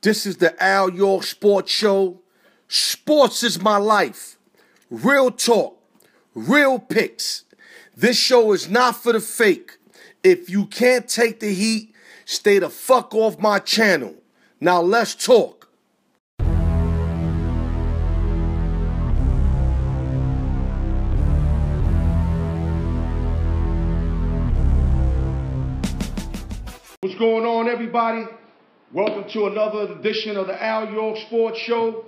This is the Al York Sports Show. Sports is my life. Real talk, real picks. This show is not for the fake. If you can't take the heat, stay the fuck off my channel. Now let's talk. What's going on, everybody? Welcome to another edition of the Al York Sports Show.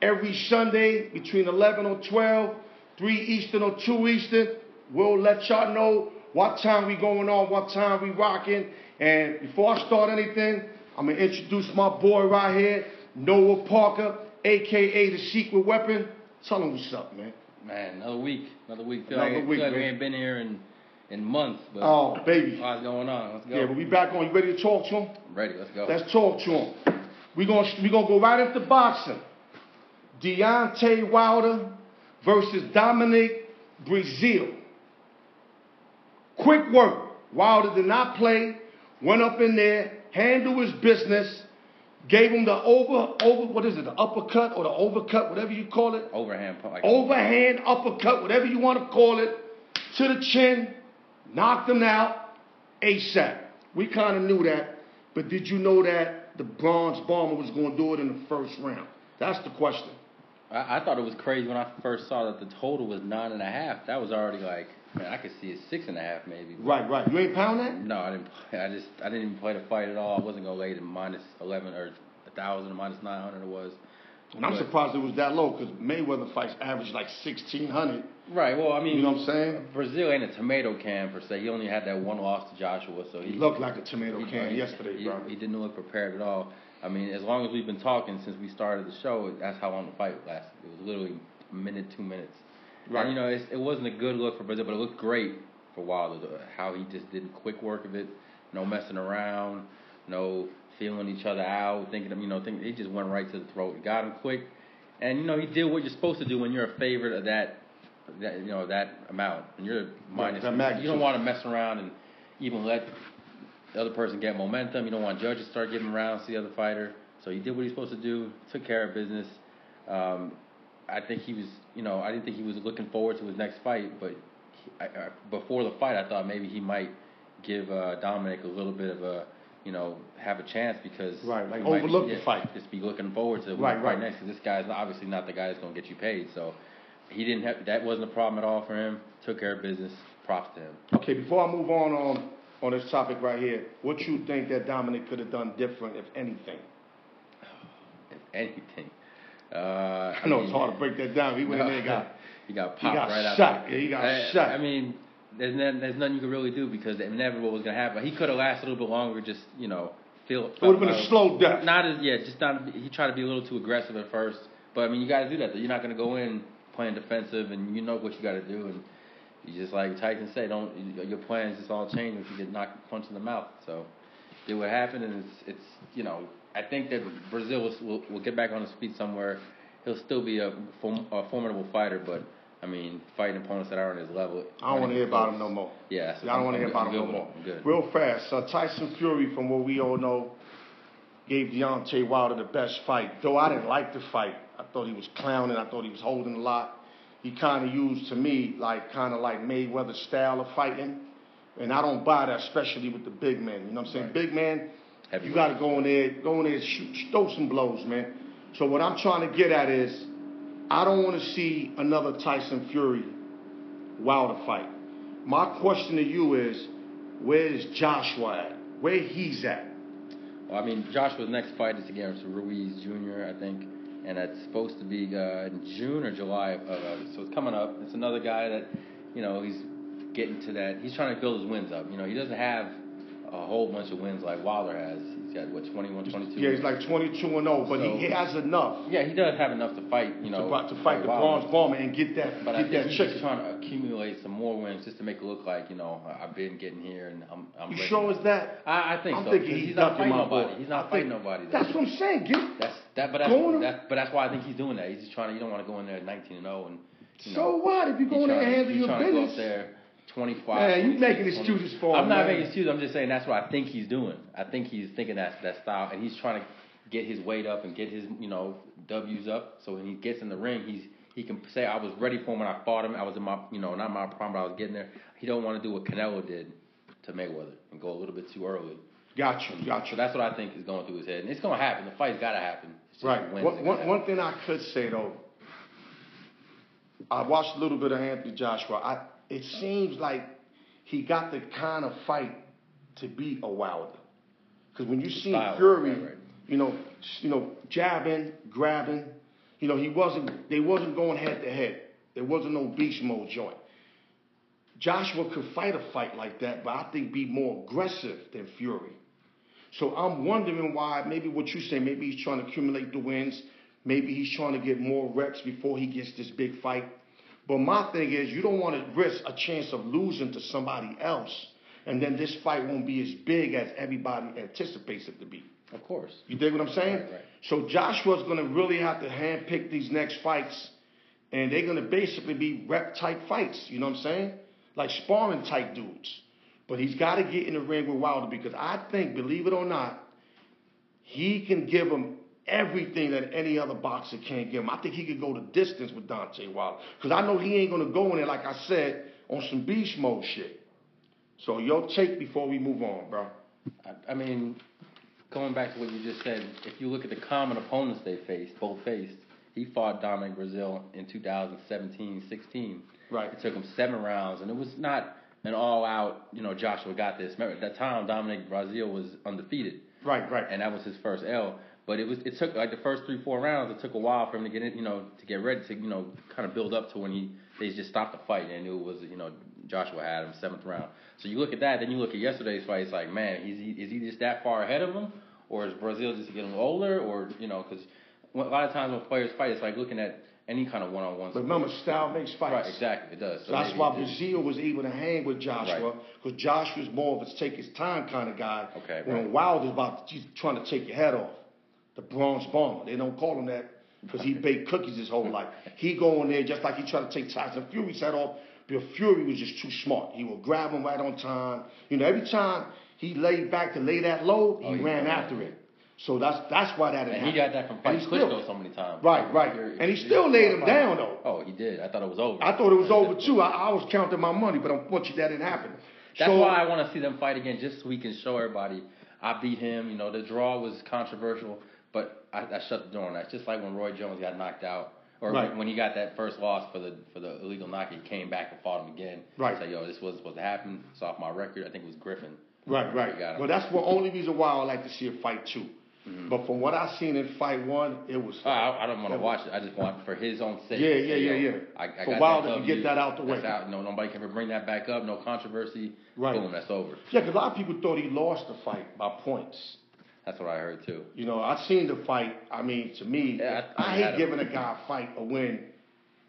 Every Sunday between 11 or 12, 3 Eastern or 2 Eastern, we'll let y'all know what time we going on, what time we rocking. And before I start anything, I'm gonna introduce my boy right here, Noah Parker, aka the Secret Weapon. Tell him what's up, man. Man, another week, another week. Feel Another like, week, feel like we ain't been here in in months. But Oh, baby. what's going on? Let's go. Yeah, but we back on. You ready to talk to him? I'm ready. Let's go. Let's talk to him. We're gonna we gonna go right into boxing. Deontay Wilder versus Dominic Breazeale. Quick work. Wilder did not play. Went up in there, handled his business, gave him the over over what is it, the uppercut or the overcut, whatever you call it. Overhand. Like, Overhand uppercut, whatever you want to call it, to the chin, knocked them out ASAP. We kind of knew that, but did you know that the bronze bomber was going to do it in the first round? That's the question. I, I thought it was crazy when I first saw that the total was nine and a half. That was already like, man, I could see it six and a half maybe. Right, right. You ain't pound that? No, I didn't. Play, I just I didn't even play the fight at all. I wasn't gonna lay it minus eleven or a thousand or minus nine hundred it was. And I'm But- surprised it was that low because Mayweather fights average like 1600. Right. Well, I mean, You know what I'm saying? Breazeale ain't a tomato can per se. He only had that one loss to Joshua, so He he looked like a tomato He- can he- yesterday, he, bro. He didn't look prepared at all. I mean, as long as we've been talking since we started the show, that's how long the fight lasted. It was literally a minute, two minutes. Right. And, you know, it's, it wasn't a good look for Breazeale, but it looked great for Wilder. How he just did quick work of it, no messing around, no feeling each other out, thinking of, you know, think he just went right to the throat. Got him quick, and you know, he did what you're supposed to do when you're a favorite of that, that you know, that amount. And you're minus, that you don't want to mess around and even let the other person get momentum. You don't want judges to start giving rounds to the other fighter. So he did what he's supposed to do, took care of business. Um, I think he was, you know, I didn't think he was looking forward to his next fight, but he, I, I, before the fight, I thought maybe he might give uh, Dominic a little bit of a, you know, have a chance because Right, like he be- the yeah, fight. Just be looking forward to Right, right. next because this guy's obviously not the guy that's going to get you paid. So he didn't have that wasn't a problem at all for him. Took care of business. Props to him. Okay, before I move on on, on this topic right here, what you think that Dominic could have done different, if anything? if anything. Uh, I know it's hard to break that down. He went in there and got he got popped he got right shot. after. Yeah, he got I, shot. I mean, there's nothing, there's nothing you can really do because the inevitable was gonna happen. He could have lasted a little bit longer, just you know, feel. It would have been a slow death. Not as yeah, just not. He tried to be a little too aggressive at first, but I mean, you got to do that. Though. You're not gonna go in playing defensive, and you know what you got to do, and you just like Tyson said, don't your plans just all change if you get knocked punched in the mouth. So did what happened, and it's it's you know I think that Breazeale will will, will get back on his feet somewhere. He'll still be a, form, a formidable fighter, but I mean, fighting opponents that are on his level. I don't want to hear about him no more. Yeah, so I don't want to hear about him no more. good. Real fast, uh, Tyson Fury, from what we all know, gave Deontay Wilder the best fight. Though I didn't like the fight, thought he was clowning. I thought he was holding a lot. He kind of used to me like kind of like Mayweather style of fighting, and I don't buy that, especially with the big men. You know what I'm saying? Right. Big man, Heavyweight. you got to go in there, go in there, shoot, throw some blows, man. So what I'm trying to get at is, I don't want to see another Tyson Fury Wilder fight. My question to you is, where's Joshua at? Where he's at? Well, I mean, Joshua's next fight is against Ruiz Jr., I think, and that's supposed to be uh, in June or July. Of, uh, so it's coming up. It's another guy that, you know, he's getting to that. He's trying to build his wins up. You know, he doesn't have a whole bunch of wins like Wilder has. He's got what 21, 22. Yeah, he's like 22 and 0, but So- he has enough Yeah, he does have enough to fight. You know, to, to fight the bronze bomber and get that But I get think that he's chicken. trying to accumulate some more wins just to make it look like you know I- I've been getting here and I'm. I'm You sure is that? I, I think I'm so. thinking he's, he's not fighting nobody. boy. He's not I fighting think- nobody. That's what I'm saying. Get, That's that, but that's, Going- that's but that's why I think he's doing that. He's just trying to. You don't want to go in there at 19 and 0 and. You so know, what if you go in there and handle your trying to go up business? there 25. Man, you 26, making 20. excuses for him. I'm not man. making excuses. I'm just saying that's what I think he's doing. I think he's thinking that's that style, and he's trying to get his weight up and get his you know W's up. So when he gets in the ring, he's he can say I was ready for him when I fought him. I was in my you know not my prime, but I was getting there. He don't want to do what Canelo did to Mayweather and go a little bit too early. Gotcha, So gotcha. that's what I think is going through his head, and it's going to happen. The fight's got to happen. Right. One, one, one thing I could say though, I watched a little bit of Anthony Joshua. I, it seems like he got the kind of fight to beat a Wilder. Because when you see Fury, right, right. you know, you know, jabbing, grabbing, you know, he wasn't. They wasn't going head to head. There wasn't no beast mode joint. Joshua could fight a fight like that, but I think be more aggressive than Fury. So I'm wondering why maybe what you say, maybe he's trying to accumulate the wins, maybe he's trying to get more reps before he gets this big fight. But my thing is you don't want to risk a chance of losing to somebody else, and then this fight won't be as big as everybody anticipates it to be. Of course. You dig what I'm saying? Right, right. So Joshua's gonna really have to handpick these next fights, and they're gonna basically be rep type fights. You know what I'm saying? Like sparring type dudes. But he's got to get in the ring with Wilder because I think, believe it or not, he can give him everything that any other boxer can't give him. I think he could go the distance with Deontay Wilder because I know he ain't gonna go in there like I said on some beast mode shit. So your take before we move on, bro. I, I mean, going back to what you just said, if you look at the common opponents they faced, both faced, he fought Dominic Breazeale in 2017-16. Right. It took him seven rounds, and it was not an all-out, you know, Joshua got this. Remember, at that time, Dominic Breazeale was undefeated, Right, right. and that was his first L. But it was it took like the first three four rounds. It took a while for him to get in, you know, to get ready to you know kind of build up to when he they just stopped the fight and knew it was you know Joshua had him seventh round. So you look at that, then you look at yesterday's fight. It's like man, is he is he just that far ahead of him, or is Breazeale just getting older, or you know because a lot of times when players fight, it's like looking at any kind of one on one. But remember, style makes fights. right? Exactly, it does. So that's why Breazeale was able to hang with Joshua Right. because Joshua's more of a take his time kind of guy. Okay, When right. Wilder's about he's trying to take your head off. The bronze bomber. They don't call him that because he baked cookies his whole life. He go in there just like he tried to take Tyson Fury's head off. But Fury was just too smart. He would grab him right on time. You know, every time he laid back to lay that low, he Oh, he ran after it. So that's that's why that And he got that from he still- Klitschko so many times. Right, right. Fury- And he still laid him down though. Oh, he did. I thought it was over. I thought it was over too. I, I was counting my money, but unfortunately that didn't happen. That's so, why I want to see them fight again, just so we can show everybody I beat him. You know, the draw was controversial, but I, I shut the door on that. It's just like when Roy Jones got knocked out, or Right. when he got that first loss for the for the illegal knockout, he came back and fought him again. Right. Said, yo, this wasn't supposed to happen. It's off my record. I think it was Griffin. Right, right. Well, that's the only reason why I like to see a fight too. Mm-hmm. But from what I seen in fight one, it was. Oh, I, I don't want to watch it. I just want for his own sake. Yeah, yeah, yeah, yeah. I, I For got Wilder to get that out the way. Out. No, nobody can ever bring that back up. No controversy. Right. Boom, that's over. Yeah, because a lot of people thought he lost the fight by points. That's what I heard too. You know, I seen the fight. I mean, to me, Yeah, I- I, I hate giving a guy a fight a win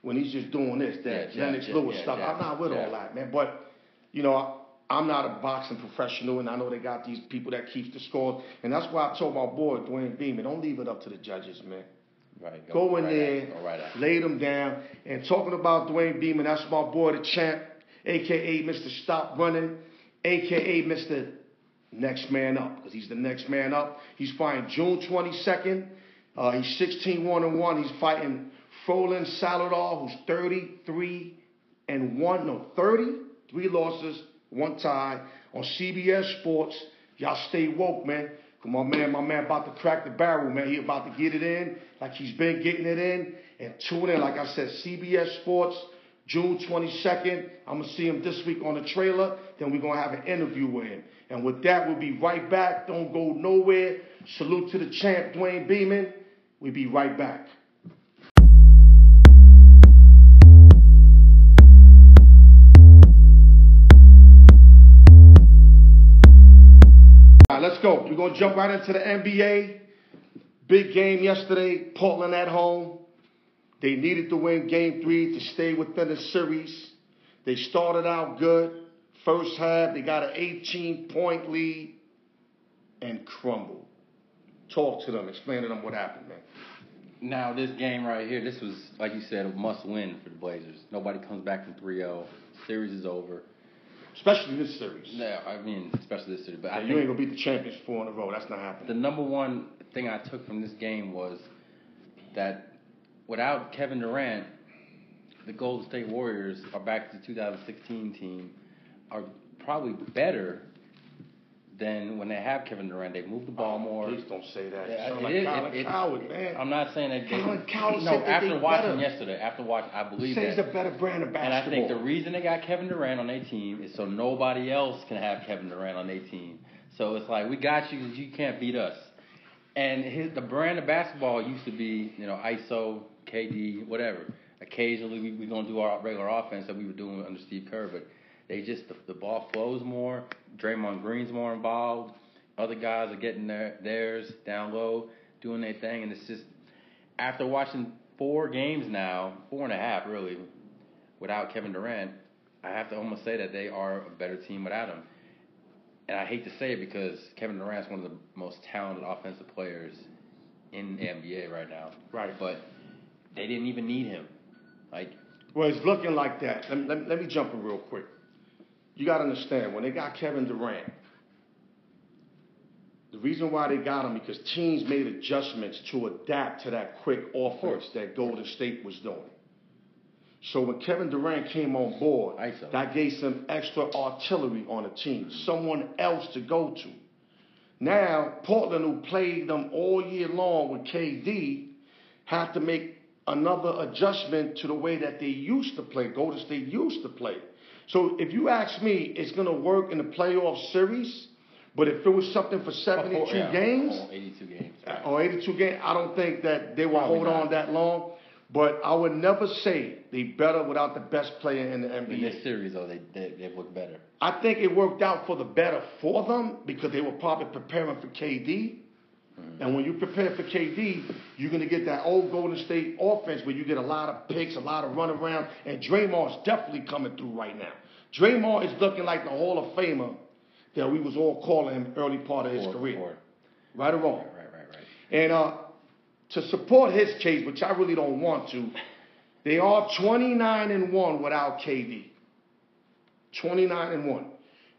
when he's just doing this, that Yeah, Lennox yeah, Lewis yeah, stuff. I'm not with all that, man. But you know, I'm not a boxing professional, and I know they got these people that keeps the scores, and that's why I told my boy Dwayne Beeman, don't leave it up to the judges, man. Right. Go in right there, go right lay them down. And talking about Dwayne Beeman, that's my boy, the champ, aka Mr. Stop Running, aka Mr. Next Man Up, because he's the next man up. He's fighting June 22nd. Uh, he's 16 1 and 1. He's fighting Froilan Saludar, who's 33 and 1. No, 30, three losses, one time on CBS Sports. Y'all stay woke, man. Come on, man. My man about to crack the barrel, man. He about to get it in like he's been getting it in. And tune in, like I said, CBS Sports, June 22nd. I'm going to see him this week on the trailer. Then we're going to have an interview with him. And with that, we'll be right back. Don't go nowhere. Salute to the champ, Dwayne Beeman. We'll be right back. Let's go. We're going to jump right into the NBA. Big game yesterday, Portland at home. They needed to win game three to stay within the series. They started out good. First half, they got an 18 point lead and crumbled. Talk to them, explain to them what happened, man. Now this game right here, this was like you said, a must win for the Blazers. Nobody comes back from 3-0. Series is over. Especially this series. Yeah, I mean, especially this series. But I you ain't gonna beat the champions four in a row. That's not happening. the number one thing I took from this game was that without Kevin Durant, the Golden State Warriors are back to the 2016 team are probably better than when they have Kevin Durant. They move the ball oh, more. Please don't say that. Yeah, it like is- Colin it- Cowherd, man. I'm not saying that. They, Colin Cowherd no, after watching better. yesterday, after watching, I believe Says that. a better brand of basketball. And. I think the reason they got Kevin Durant on their team is so nobody else can have Kevin Durant on their team. So it's like we got you, 'cause you can't beat us. And his, the brand of basketball used to be, you know, ISO, KD, whatever. Occasionally we we gonna do our regular offense that we were doing under Steve Kerr, but they just the, the ball flows more. Draymond Green's more involved. Other guys are getting their theirs down low, doing their thing, and it's just after watching four games now, four and a half really, without Kevin Durant, I have to almost say that they are a better team without him. And I hate to say it because Kevin Durant's one of the most talented offensive players in the NBA right now. Right. But they didn't even need him. Like, Well, it's looking like that. Let, let, let me jump in real quick. You got to understand, when they got Kevin Durant, the reason why they got him because teams made adjustments to adapt to that quick offense that Golden State was doing. So when Kevin Durant came on board, that gave some extra artillery on the team, someone else to go to. Now, Portland, who played them all year long with KD, had to make another adjustment to the way that they used to play, Golden State used to play. So if you ask me, it's going to work in the playoff series, but if it was something for 72 yeah, games oh, 82 games. Uh, or 82 games, I don't think that they will Probably hold not. on that long. But I would never say they better without the best player in the NBA. In this series, though, they they, they look better. I think it worked out for the better for them because they were probably preparing for KD. And when you prepare for KD, you're going to get that old Golden State offense where you get a lot of picks, a lot of run around, and Draymond's definitely coming through right now. Draymond is looking like the Hall of Famer that we was all calling him early part of his Or- career. or- Right or wrong? Right, right, right. And uh, to support his case, which I really don't want to, they are 29 and 1 without KD. 29 and 1.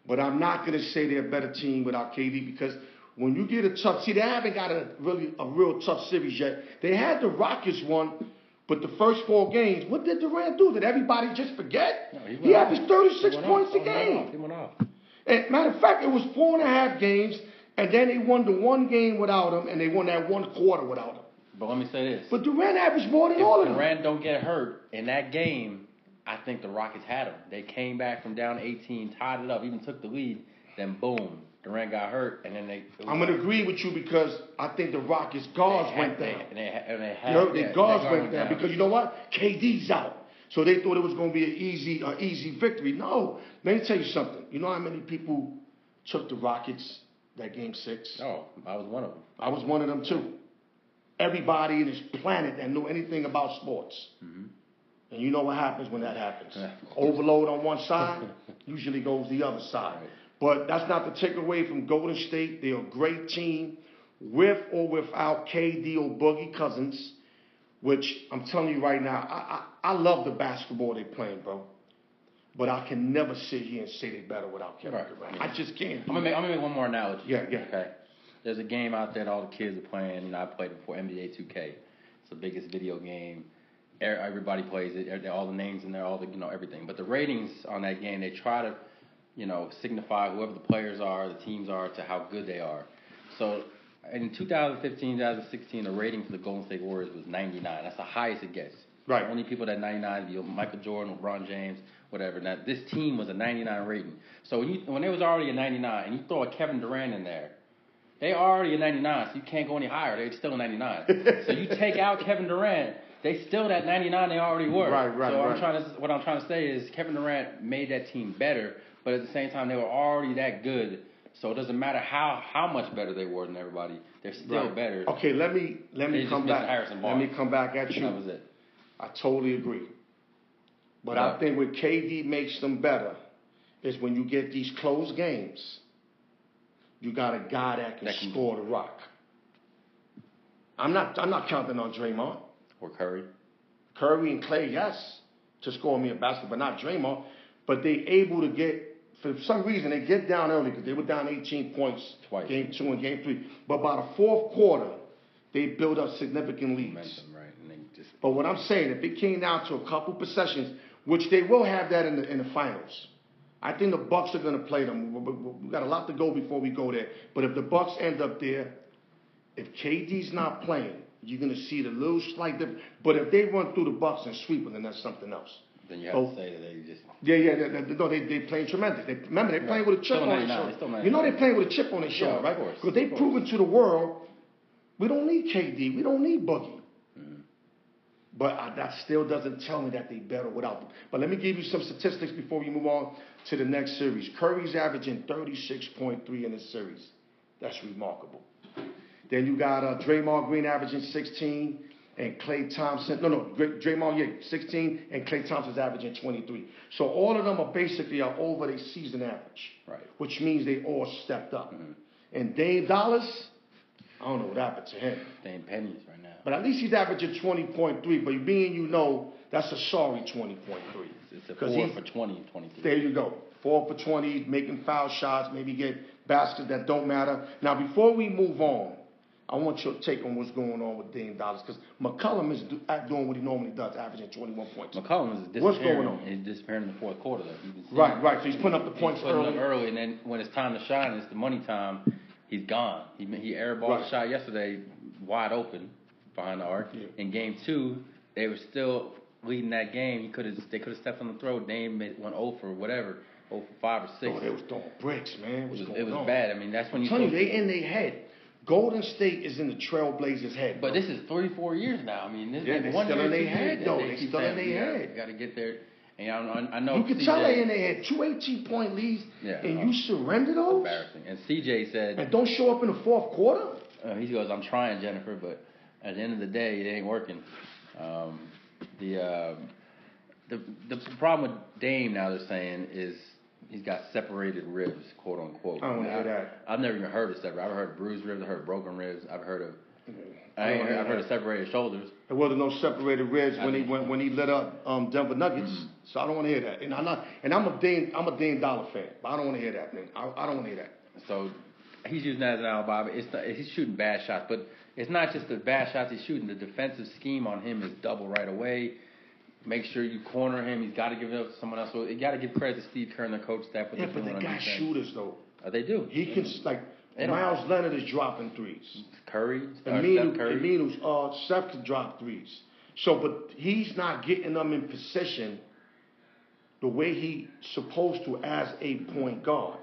But I'm not going to say they're a better team without KD because when you get a tough, see, they haven't got a really a real tough series yet. They had the Rockets one, but the first four games, what did Durant do? Did everybody just forget? No, he off. averaged 36 He points off. a game. He went off. And matter of fact, it was four and a half games, and then they won the one game without him, and they won that one quarter without him. But let me say this. But Durant averaged more than all of them. Durant don't get hurt in that game, I think the Rockets had him. They came back from down 18, tied it up, even took the lead. Then boom, Durant got hurt, and then they. I'm going to agree with you because I think the Rockets guards went down. They, and they, and they You had, know, the yeah, guards their guard went down because you know what? KD's out. So they thought it was going to be an easy, uh, easy victory. No, let me tell you something. You know how many people took the Rockets that game six? Oh, I was one of them. I was one of them too. Everybody in this planet that knew anything about sports. And you know what happens when that happens. Overload on one side usually goes the other side. Right. But that's not to take away from Golden State. They're a great team with or without KD or Boogie Cousins, which I'm telling you right now, I, I, I love the basketball they're playing, bro. But I can never sit here and say they're better without Kevin Right. Durant. I just can't. I'm gonna make I'm gonna make one more analogy. Yeah, yeah. Okay. There's a game out there that all the kids are playing. You know, I played it before NBA 2K. It's the biggest video game. Everybody plays it. All the names in there, all the you know everything. But the ratings on that game, they try to, you know, signify whoever the players are, the teams are, to how good they are. So in 2015, 2016, the rating for the Golden State Warriors was 99. That's the highest it gets. Right. Only people that 99, you know, Michael Jordan, LeBron James, whatever. Now this team was a 99 rating. So when you when it was already a 99, and you throw a Kevin Durant in there, they already a 99, so you can't go any higher. They're still a 99. so you take out Kevin Durant, they still that 99 they already were. Right, right, So right. I'm trying to what I'm trying to say is Kevin Durant made that team better, but at the same time they were already that good. So it doesn't matter how how much better they were than everybody. They're still Right. better. Okay, let me let me come back. Let me come back at you. That was it. I totally agree. But Yeah. I think what KD makes them better is when you get these close games, you got a guy that can, That can- score the rock. I'm not I'm not counting on Draymond. Or Curry. Curry and Klay, yes, to score me a basket, but not Draymond. But they able to get for some reason they get down early because they were down 18 points Twice. game two and game three. But by the fourth quarter, they built up significant leads. Momentum, right? And just But what I'm saying, if it came down to a couple possessions, which they will have that in the in the finals, I think the Bucks are going to play them. We, we, we got a lot to go before we go there. But if the Bucks end up there, if KD's not playing, you're going to see the little slight difference. But if they run through the Bucks and sweep them, then that's something else. Then you have So- to say that they just Yeah, yeah, they, they, no, they they playing tremendous. They remember they playing with a chip Still on their shoulder. You know they 99. playing with a chip on their shoulder, right? Because they've proven to the world we don't need KD, we don't need Boogie. Mm-hmm. But uh, that still doesn't tell me that they better without them. But let me give you some statistics before we move on to the next series. Curry's averaging 36.3 in this series. That's remarkable. Then you got uh, Draymond Green averaging 16 and Klay Thompson. No, no, Dray- Draymond, yeah, 16 and Klay Thompson's averaging 23. So all of them are basically are over their season average, Right. which means they all stepped up. Mm-hmm. And Dame Dollar, I don't know what happened to him. staying pennies right now. But at least he's averaging 20.3. But being you know, that's a sorry 20.3. It's a four for 20, 23. There you go. Four for 20, making foul shots, maybe get baskets that don't matter. Now, before we move on, I want your take on what's going on with Dame Dollars because McCollum is do, doing what he normally does, averaging 21 points. McCollum is disappearing. What's going on? He's disappearing in the fourth quarter. Though. You can see Right, right. So he's putting up the He's points putting early. up early, and then when it's time to shine, it's the money time. He's gone. He he airballed Right. a shot yesterday, wide open behind the arc. Yeah. In game two, they were still leading that game. He could have they could have stepped on the throat. Dame went 0 for whatever, 0 for five or six. Oh, they was throwing bricks, man. it What's was, going it was bad. I mean, that's when I'm you. telling you, they in their head. Golden State is in the Trailblazers' head. But bro. this is three, four years now. I mean, this Yeah, is they one still year, in their head, though. They They still in their "We head." Got to get there. And I, I, know you can tell they in their head. Two 18 point leads, Yeah, and uh, you surrender those? Embarrassing. And CJ said, And don't show up in the fourth quarter? Uh, he goes, I'm trying, Jennifer, but at the end of the day, it ain't working. Um, the, uh, the the problem with Dame now they're saying is he's got separated ribs, quote unquote. I don't Now, hear that. I've never even heard of separate. I've heard of bruised ribs. I've heard of broken ribs. I've heard of I ain't don't heard, hear I've heard of separated shoulders. There wasn't no separated ribs when he when, when he lit up um, Denver Nuggets. Mm-hmm. So I don't want to hear that. And I'm not. And I'm a Dame. I'm a Dame Dollar fan. But I don't want to hear that, man. I, I don't want to hear that. So he's using that as an alibi. It's not, he's shooting bad shots, but it's not just the bad shots he's shooting. The defensive scheme on him is double right away. Make sure you corner him. He's got to give it up to someone else. So you got to give credit to Steve Kerr and the coach staff what Yeah, but they got shooters though. Uh, they do. He can like Meyers Leonard is dropping threes. Curry, uh, Aminu, Steph Curry. Aminu's, uh, Steph can drop threes. So, but he's not getting them in position the way he's supposed to as a point guard.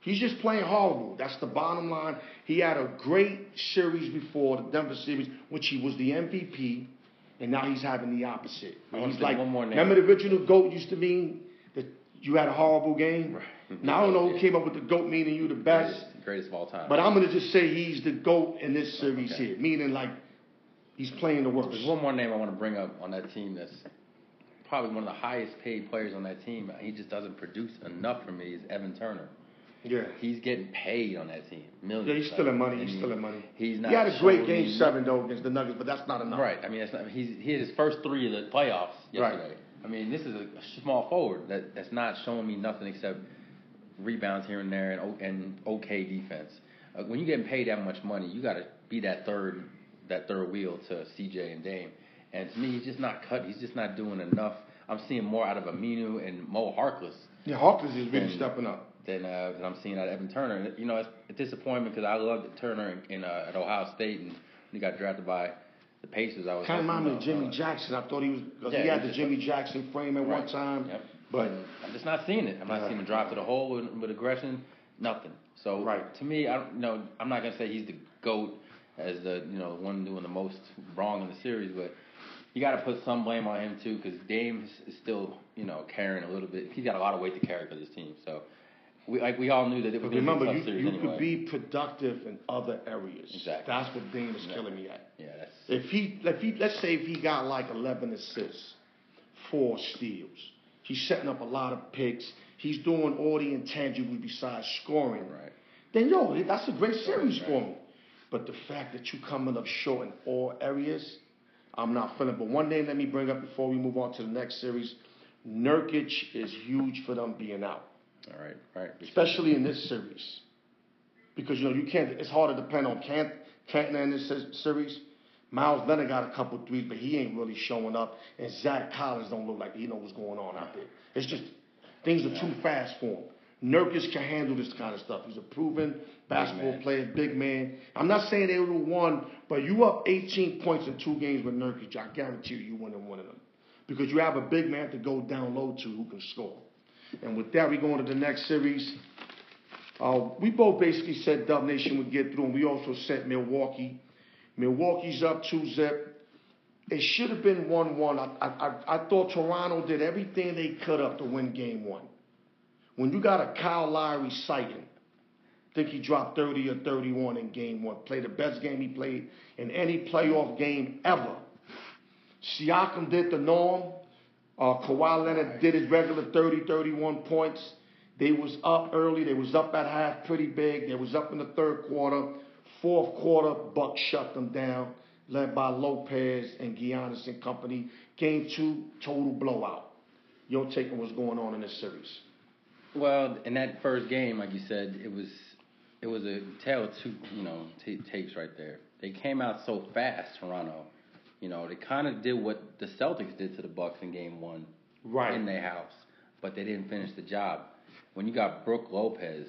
He's just playing horrible. That's the bottom line. He had a great series before the Denver series, which he was the MVP, and now he's having the opposite. He's like, one more name. remember the original goat used to mean that you had a horrible game. Right. Now I don't know who came up with the goat meaning you the best. greatest, greatest of all time. But I'm gonna just say he's the GOAT in this series Okay. here, meaning like he's playing the worst. There's one more name I want to bring up on that team that's probably one of the highest paid players on that team. He just doesn't produce enough for me. Is Evan Turner. Yeah. He's getting paid on that team. Millions. Yeah, he's stealing money. I He's stealing money. He's not. He had a great game me seven though against the Nuggets, but that's not enough. Right. I mean, that's not, he's he had his first three of the playoffs Right. I mean, this is a small forward that that's not showing me nothing except rebounds here and there and and okay defense. Uh, when you're getting paid that much money, you got to be that third that third wheel to CJ and Dame. And to me, he's just not cut. He's just not doing enough. I'm seeing more out of Aminu and Mo Harkless Yeah, Hawkins is really And- stepping up. Than uh, I'm seeing of Evan Turner. And, you know, it's a disappointment because I loved Turner in, in uh, at Ohio State, and he got drafted by the Pacers, I was Kind of remind me of Jimmy uh, Jackson. I thought he was Yeah, he had the Jimmy Jackson frame at one time, Yep. but And I'm just not seeing it. I'm not seeing him drop to the hole with, with aggression. Nothing. So Right. to me, I don't you know. I'm not gonna say he's the goat as the you know one doing the most wrong in the series, but you got to put some blame on him too because Dame is, is still you know carrying a little bit. He's got a lot of weight to carry for this team. So we like we all knew that it was going to be a you, tough series you anyway. could be productive in other areas. Exactly. That's what Dame is Yeah. killing me at. yeah, that's If he, if he, let's say if he got like 11 assists, four steals, he's setting up a lot of picks. He's doing all the intangibles besides scoring. right. Then yo, that's a great series Right. for me. But the fact that you coming up short in all areas, I'm not feeling. But one name let me bring up before we move on to the next series. Nurkic is huge for them being out. All right, right. especially in this series, because you know you can't. It's hard to depend on Cant, Kanter in this series. Meyers Leonard got a couple threes, but he ain't really showing up. And Zach Collins don't look like he know what's going on out there. It's just things are too fast for him. Nurkic can handle this kind of stuff. He's a proven basketball man. player, big man. I'm not saying they would have won, but you up 18 points in two games with Nurkic, I guarantee you, you win in one of them. Because you have a big man to go down low to who can score. And with that, we go into the next series. Uh, we both basically said Dub Nation would get through, and we also said Milwaukee. Milwaukee's up two zip. It should have been one one. I, I I thought Toronto did everything they could up to win game one. When you got a Kyle Lowry sighting, think he dropped 30 or 31 in game one. Played the best game he played in any playoff game ever. Siakam did the norm. Uh, Kawhi Leonard did his regular 30, 31 points. They was up early. They was up at half pretty big. They was up in the third quarter. Fourth quarter, Bucks shut them down, led by Lopez and Giannis and company. Game two, total blowout. Your take on what's going on in this series? Well, in that first game, like you said, it was it was a tale of two, you know, t- tapes right there. They came out so fast, Toronto. You know, they kind of did what the Celtics did to the Bucks in Game One, Right. in their house, but they didn't finish the job. When you got Brook Lopez,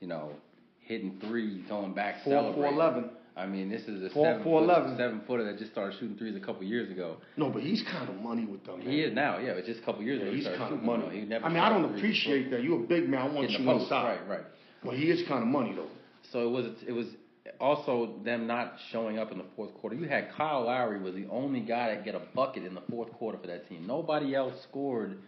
you know, hitting threes, going back, Four celebrating. 11. I mean, this is a Four seven for foot, 11. seven footer that just started shooting threes a couple years ago. No, but he's kind of money with them. Man. He is now, yeah. It's just a couple years Yeah, ago. he he's started kind of money. he never I mean, I don't appreciate that. You're a big man. I want in you post, inside. right, right. Well, he is kind of money though. So it was it was also them not showing up in the fourth quarter. You had Kyle Lowry was the only guy that get a bucket in the fourth quarter for that team. Nobody else scored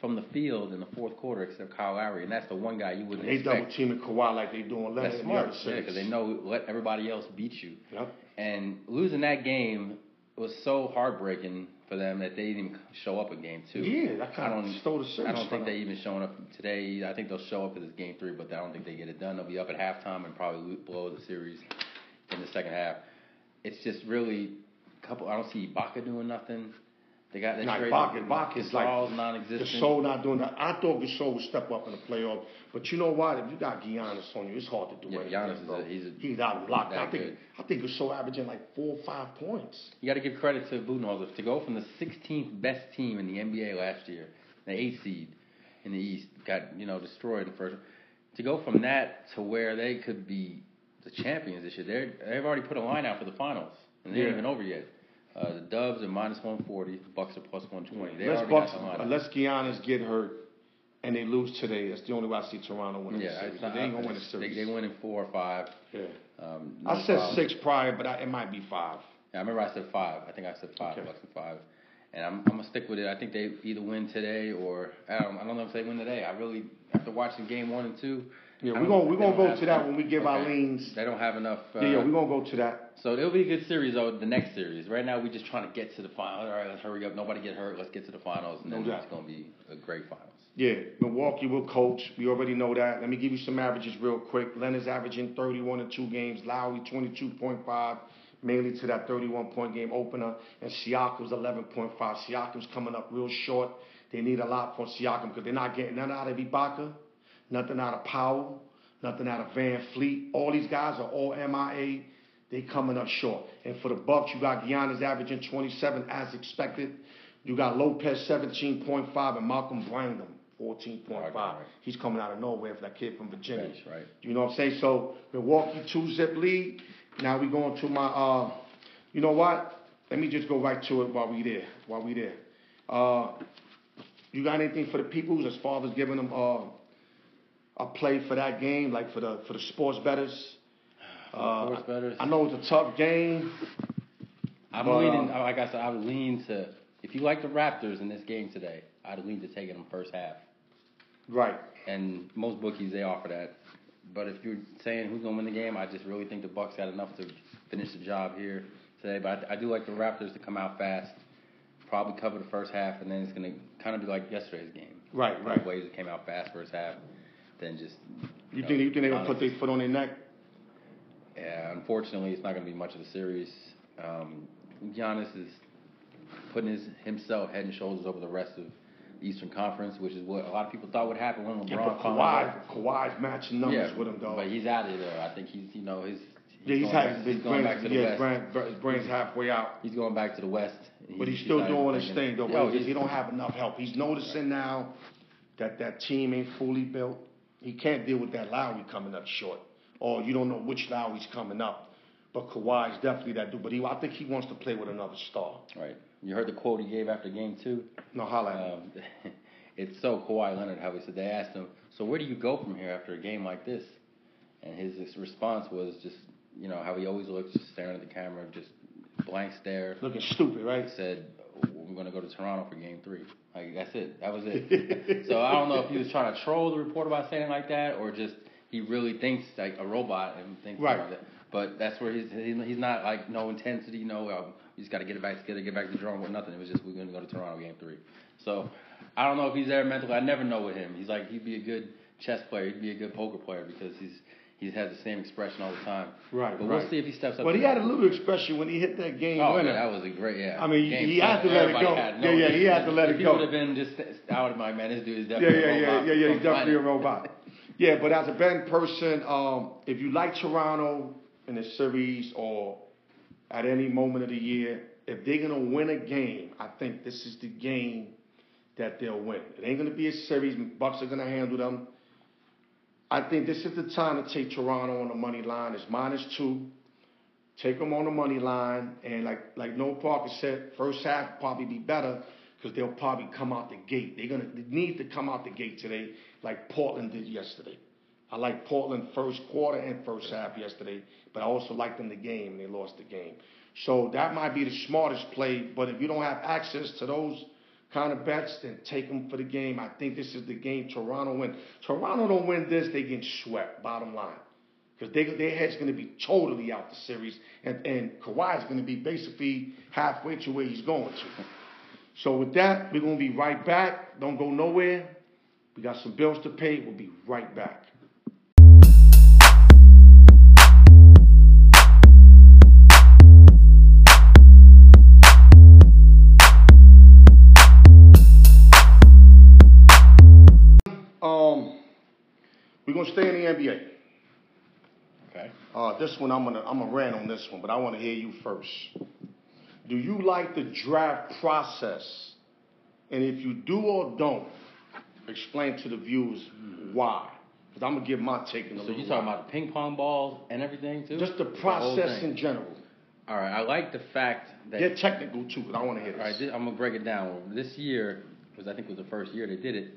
from the field in the fourth quarter except Kyle Lowry, and that's the one guy you wouldn't They double expect. teaming Kawhi like they doing Leonard That's smart, yeah, because they know let everybody else beat you. Yep. And losing that game was so heartbreaking for them that they didn't even show up in game two. Yeah, that I kind don't- of stole the series. I don't think they them. even showing up today. I think they'll show up because it's game three, but I don't think they get it done. They'll be up at halftime and probably blow the series in the second half. It's just really a couple. I don't see Ibaka doing nothing. They got that Like trade. Ibaka, Ibaka's like non-existent. Gasol not doing that. I thought Gasol would step up in the playoff, but you know what? If you got Giannis on you, it's hard to do Yeah, anything, Giannis is a- he's a- he's out of block. that I think good. I think Gasol averaging like four or five points. You got to give credit to Budenholzer to go from the 16th best team in the NBA last year, the eighth seed in the East, got you know destroyed in the first. To go from that to where they could be the champions this year, they're, they've already put a line out for the finals, and they Yeah. ain't even over yet. Uh, the Dubs are minus 140, the Bucks are plus 120. They Unless Bucks, unless Giannis get hurt and they lose today, that's the only way I see Toronto winning the series. not, they ain't gonna win the series. they win in four or five. yeah. Um, no I said problem. six prior, but I, it might be five. Yeah, I remember I said five. I think I said five, Okay. Bucks and five. And I'm, I'm gonna stick with it. I think they either win today or I don't, I don't know if they win today. I really after watching game one and two. Yeah, we're gonna we're gonna go to that when we give our leans. They don't have enough. Uh, Yeah, yeah, we're gonna go to that. So it'll be a good series though. The next series. Right now, we're just trying to get to the final. All right, let's hurry up. Nobody get hurt. Let's get to the finals, and then doubt. it's gonna be a great finals. Yeah, Milwaukee will coach. We already know that. Let me give you some averages real quick. Leonard's averaging 31 in two games. Lowry 22.5, mainly to that 31 point game opener. And Siakam's 11.5. Siakam's coming up real short. They need a lot from Siakam because they're not getting nothing out of Ibaka, nothing out of Powell, nothing out of Van Fleet. All these guys are all MIA. They coming up short. And for the Bucks, you got Giannis averaging 27 as expected. You got Lopez 17.5 and Malcolm Brogdon 14.5. Right, right. He's coming out of nowhere for that kid from Virginia. Right. You know what I'm saying? So Milwaukee two zip lead. Now we going to my uh you know what? Let me just go right to it while we there. While we there. Uh you got anything for the peoples as far as giving them uh a play for that game, like for the for the sports betters? Uh, Sports bettors? I know it's a tough game. I'm But, leaning. uh, like I said, I would lean to. If you like the Raptors in this game today, I'd lean to taking them first half. Right. and most bookies they offer that. But if you're saying who's gonna win the game, I just really think the Bucks got enough to finish the job here today. But I, I do like the Raptors to come out fast, probably cover the first half, and then it's gonna kind of be like yesterday's game. Right, right. The Blazers came out fast first half, then just. You know, think you think they gonna put their foot on their neck? Yeah, unfortunately, it's not gonna be much of a series. Um, Giannis is putting his himself head and shoulders over the rest of the Eastern Conference, which is what a lot of people thought would happen when LeBron. Yeah, but Kawhi. Kawhi's matching numbers yeah, with him, though. But he's out of there. I think he's, you know, his. yeah, he's, going having back, his he's going brains, back to the yeah, West. his brain, his brain's halfway out. He's going back to the West. But he's He's still doing his thing, though. But he, he don't have enough help. He's noticing now that that team ain't fully built. He can't deal with that Lowry coming up short, or you don't know which now he's coming up. But Kawhi is definitely that dude. But he, I think he wants to play with another star. Right. You heard the quote he gave after game two? No, holla. Um, it's so Kawhi Leonard how he said they asked him, so where do you go from here after a game like this? And his, his response was just, you know, how he always looks, just staring at the camera, just blank stare. Looking stupid, right? He said, we're going to go to Toronto for Game Three. Like that's it. That was it. so I don't know if he was trying to troll the reporter by saying it like that, or just he really thinks like a robot and thinks Right. like that. But that's where he's he's not like no intensity, no. Um, we just got to get it back together, get back to the drawing with nothing. It was just we're going to go to Toronto Game Three. So I don't know if he's there mentally. I never know with him. He's like he'd be a good chess player. He'd be a good poker player because he's he has the same expression all the time. Right, But right. we'll see if he steps up. But he that. had a little expression when he hit that game Oh, winner. yeah, that was a great, yeah. I mean, Game he had to let it go. had Yeah, yeah, he had to let it go. he would have been just, have been like, man, this dude is definitely yeah, a yeah, robot yeah, yeah. He's definitely a robot. Yeah, but as a Ben person, um, if you like Toronto in the series or at any moment of the year, if they're gonna win a game, I think this is the game that they'll win. It ain't gonna be a series. Bucks are gonna handle them. I think this is the time to take Toronto on the money line. It's minus two. Take them on the money line, and like like Noah Parker said, first half probably be better because they'll probably come out the gate. They're gonna need to come out the gate today, like Portland did yesterday. I like Portland first quarter and first half yesterday, but I also liked them the game. They lost the game, so that might be the smartest play. But if you don't have access to those kind of bets, then take them for the game. I think this is the game Toronto win. Toronto don't win this, they get swept. Bottom line because they, their head's going to be totally out the series, and and Kawhi's going to be basically halfway to where he's going to. So with that, we're going to be right back. Don't go nowhere. We got some bills to pay. We'll be right back. Um, we're gonna stay in the NBA. Okay. Uh, this one I'm gonna I'm gonna rant on this one, but I want to hear you first. Do you like the draft process? And if you do or don't, explain to the viewers why. Because I'm gonna give my take in So you talking about the ping pong balls and everything too? just the process thing. in general? All right, I like the fact that. Get technical too, but I want to hear all right, this. this, I'm gonna break it down. This year was I think was the first year they did it.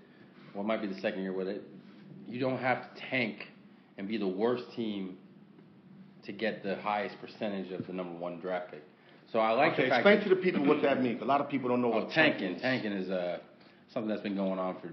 Well, it might be the second year with it. You don't have to tank and be the worst team to get the highest percentage of the number one draft pick. So I like okay, the fact explain that, to the people what that means. A lot of people don't know Oh, what tanking. is. Tanking is uh, something that's been going on for,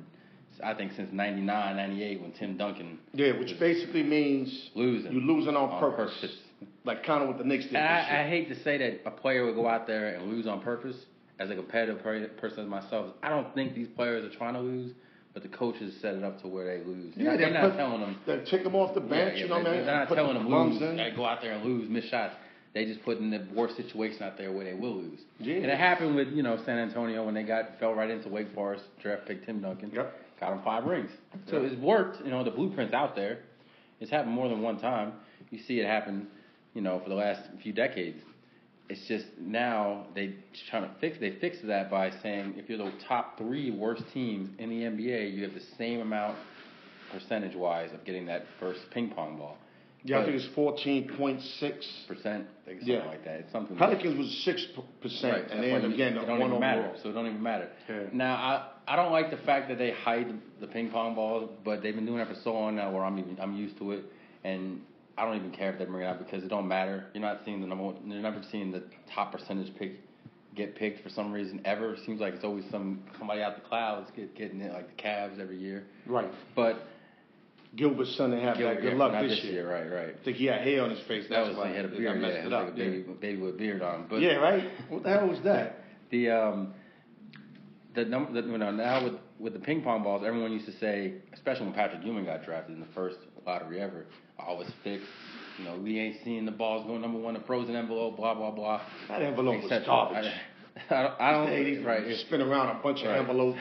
I think, since 99, 98 when Tim Duncan Yeah, which basically means losing. you're losing on, On purpose. purpose. Like kind of what the Knicks did. And this year. I, I hate to say that a player would go out there and lose on purpose. As a competitive person as myself, I don't think these players are trying to lose, but the coaches set it up to where they lose. They're Yeah, not, they're they not put- telling them. They take them off the bench, yeah, you know, they're, man. they're not telling them lose. in. Like, go out there and lose, miss shots. They just put in the worst situation out there where they will lose. Yeah. And it happened with you know San Antonio when they got fell right into Wake Forest draft pick Tim Duncan. Yep. Got him five rings. So it's worked. You know the blueprint's out there. It's happened more than one time. You see it happen. You know for the last few decades. It's just now they trying to fix. They fixed that by saying if you're the top three worst teams in the NBA, you have the same amount percentage wise of getting that first ping pong ball. Yeah, I But- think it's fourteen point six. percent, I think something Yeah. like that. It's something. Pelicans was six percent, Right, and that's then why you- again it the don't one oh even matter. overall. So it don't even matter. Yeah. Now I I don't like the fact that they hide the ping pong balls, but they've been doing that for so long now where I'm even, I'm used to it, and I don't even care if they bring it out because it don't matter. You're not seeing the number one. You're never seeing the top percentage pick get picked for some reason ever. It seems like it's always some somebody out the clouds get getting it like the Cavs every year. Right. But Gilbert's son didn't have that good luck this year. Right, right. I think he had hair on his face. That That's was why he had a beard. messed Yeah, it up. like a baby, baby with a beard on. But yeah, right. What the hell was that? The um, the number, the, you know, now with with the ping pong balls, everyone used to say, especially when Patrick Ewing got drafted in the first lottery ever, "Oh, was fixed." You know, we ain't seeing the balls go number one, a frozen envelope, blah blah blah. That envelope was garbage. I, I don't, I don't right. spin around a bunch of envelopes.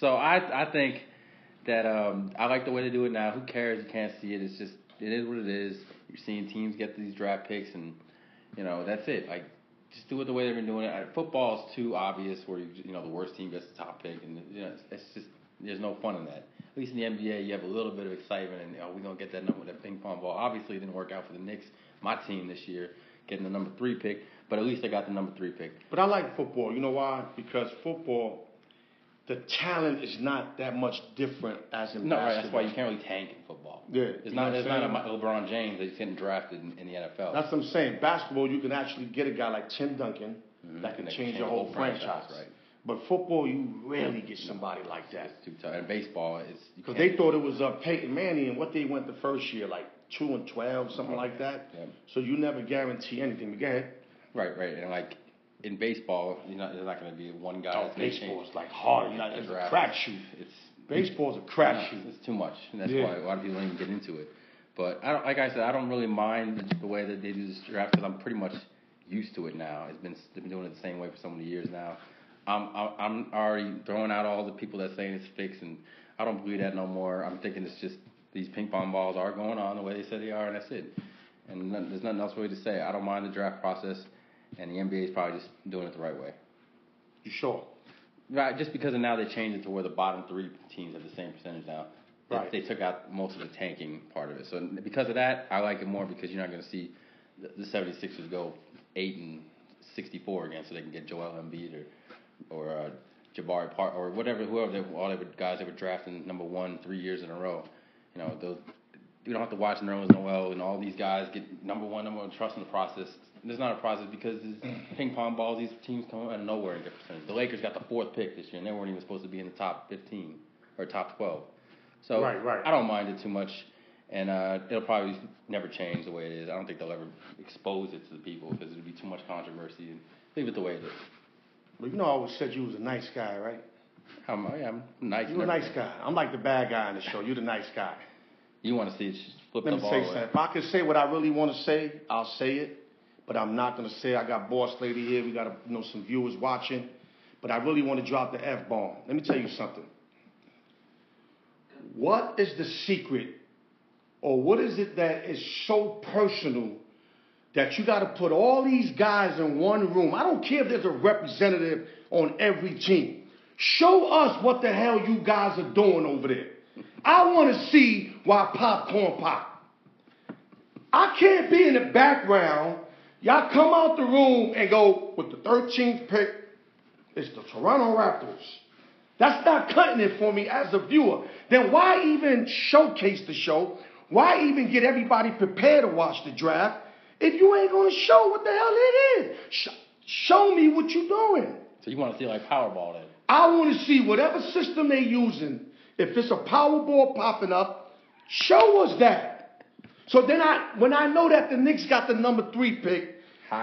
So I I think that um, I like the way they do it now. Who cares? You can't see it. It's just it is what it is. You're seeing teams get these draft picks, and you know that's it. Like just do it the way they've been doing it. Football is too obvious, where you, you know the worst team gets the top pick, and you know it's, just there's no fun in that. At least in the NBA, you have a little bit of excitement, and oh, we're gonna get that number, that ping pong ball. Obviously, it didn't work out for the Knicks, my team this year, getting the number three pick. But at least they got the number three pick. But I like football. You know why? Because football, the talent is not that much different as in no, basketball. right. That's why you can't really tank in football. Yeah, it's you not. It's what not a LeBron James that's getting drafted in, in the NFL. That's what I'm saying. Basketball, you can actually get a guy like Tim Duncan Mhm. that can change change your the whole whole franchise. franchise, right. But football, you rarely get somebody like that. It's too tough. And baseball, it's Because they thought it was uh, Peyton Manning and what they went the first year, like two and twelve, something like that. Yeah. So you never guarantee anything. But go ahead. right, right, and like in baseball, you're not. There's not going to be one guy. Oh, baseball is like hard. You know, it's a crapshoot. It's Baseball's a crapshoot. It's too much, and that's Yeah. why a lot of people don't even get into it. But I don't, like I said, I don't really mind the, way that they do this draft because I'm pretty much used to it now. It's been they've been doing it the same way for so many years now. I'm I'm already throwing out all the people that saying it's fixed, and I don't believe that no more. I'm thinking it's just these ping pong balls are going on the way they said they are, and that's it. And there's nothing else really to say. I don't mind the draft process, and the NBA is probably just doing it the right way. You sure? Right, just because of now they changed it to where the bottom three teams have the same percentage now. They- Right. They took out most of the tanking part of it. So because of that, I like it more because you're not going to see the, the 76ers go 8 and 64 again so they can get Joel Embiid or or uh, Jabari Park or whatever whoever they, all the guys that were drafting number 1 3 years in a row. You know, those you don't have to watch Nerlens Noel and all these guys get number 1 number 1 trust in the process. There's not a process because it's ping pong balls. These teams come out of nowhere and get percentage. The Lakers got the fourth pick this year, and they weren't even supposed to be in the top 15 or top 12. So Right, right. I don't mind it too much, and uh, it'll probably never change the way it is. I don't think they'll ever expose it to the people because it'll be too much controversy. And leave it the way it is. Well, you know, I always said you was a nice guy, right? I'm, yeah, I'm nice. You a nice guy. I'm like the bad guy in the show. You're the nice guy. You want to see it flip Let the me ball say away. something. If I can say what I really want to say, I'll say it. But I'm not gonna say. I got boss lady here. We got you know some viewers watching. But I really want to drop the f bomb. Let me tell you something. What is the secret, or what is it that is so personal that you got to put all these guys in one room? I don't care if there's a representative on every team. Show us what the hell you guys are doing over there. I want to see why popcorn pop. I can't be in the background. Y'all come out the room and go with the 13th pick. It's the Toronto Raptors. That's not cutting it for me as a viewer. Then why even showcase the show? Why even get everybody prepared to watch the draft if you ain't gonna show what the hell it is? Sh- show me what you're doing. So you want to see like Powerball then? I want to see whatever system they're using. If it's a Powerball popping up, show us that. So then I, when I know that the Knicks got the number three pick,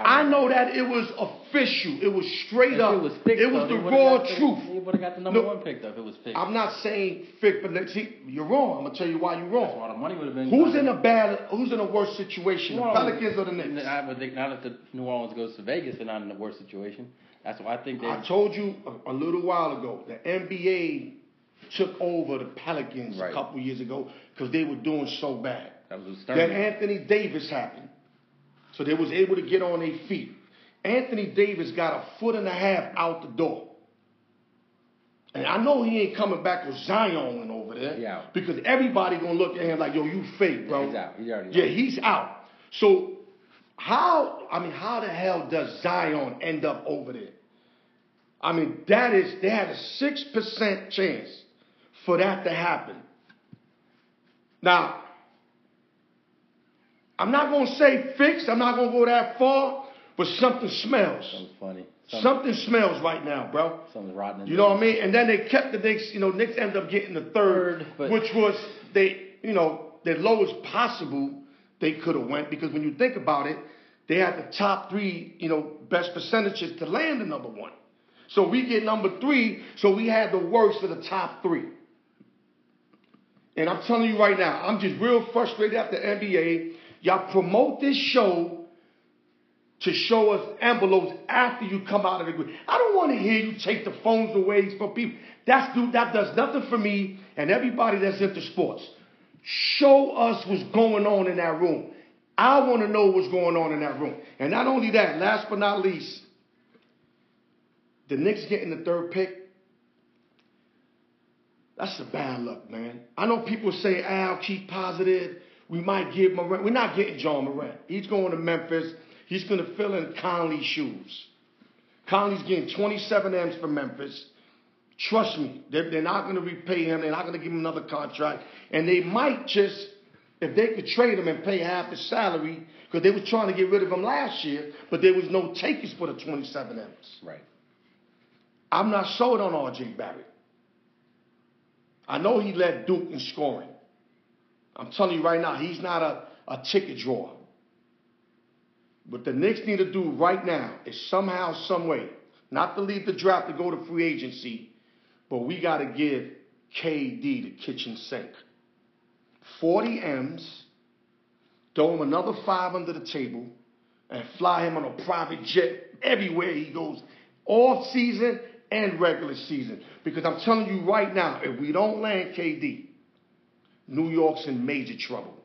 I know that it was official. It was straight If up. it was it was though, the raw the- truth. They would have got the number No. one pick though if it was fixed. I'm not saying fake, but let's see, you're wrong. I'm gonna tell you why you're That's wrong. why the money would have been. Who's in a bad? Who's in a worse situation, the Pelicans or the Knicks? I would think now that the New Orleans goes to Vegas, they're not in a worse situation. That's why I think they. I told you a, a little while ago the NBA took over the Pelicans Right. a couple years ago because they were doing so bad. that was Then Stern. Anthony Davis happened. So they was able to get on their feet. Anthony Davis got a foot and a half out the door. And I know he ain't coming back with Zion over there. Yeah. Because everybody gonna look at him like, yo, you fake, bro. He's out. He's already Yeah, out. he's out. So how I mean, how the hell does Zion end up over there? I mean, that is they had a six percent chance for that to happen. Now, I'm not gonna say fixed, I'm not gonna go that far, but something smells. Something's funny. Something, Something smells right now, bro. something's rotten. in You know what I mean? And then they kept the Knicks, you know, Knicks ended up getting the third, Third, which was they, you know, the lowest possible they could have went because when you think about it, they had the top three, you know, best percentages to land the number one. So we get number three, so we had the worst of the top three. And I'm telling you right now, I'm just real frustrated at the NBA. Y'all promote this show to show us envelopes after you come out of the agreement. I don't want to hear you take the phones away from people. That's do that does nothing for me and everybody that's into sports. Show us what's going on in that room. I want to know what's going on in that room. And not only that, last but not least, the Knicks getting the third pick. That's a bad luck, man. I know people say, Al, keep positive. We might give Morant. We're not getting Ja Morant. He's going to Memphis. He's going to fill in Conley's shoes. Conley's getting 27 M's for Memphis. Trust me, they're, they're not going to repay him. They're not going to give him another contract. And they might just, if they could trade him and pay half his salary, because they were trying to get rid of him last year, but there was no takers for the 27 M's. Right. I'm not sold on R.J. Barrett. I know he led Duke in scoring. I'm telling you right now, he's not a, a ticket drawer. What the Knicks need to do right now is somehow, some way, not to leave the draft to go to free agency, but we got to give KD the kitchen sink. 40 M's, throw him another five under the table, and fly him on a private jet everywhere he goes, off season and regular season. Because I'm telling you right now, if we don't land KD, New York's in major trouble.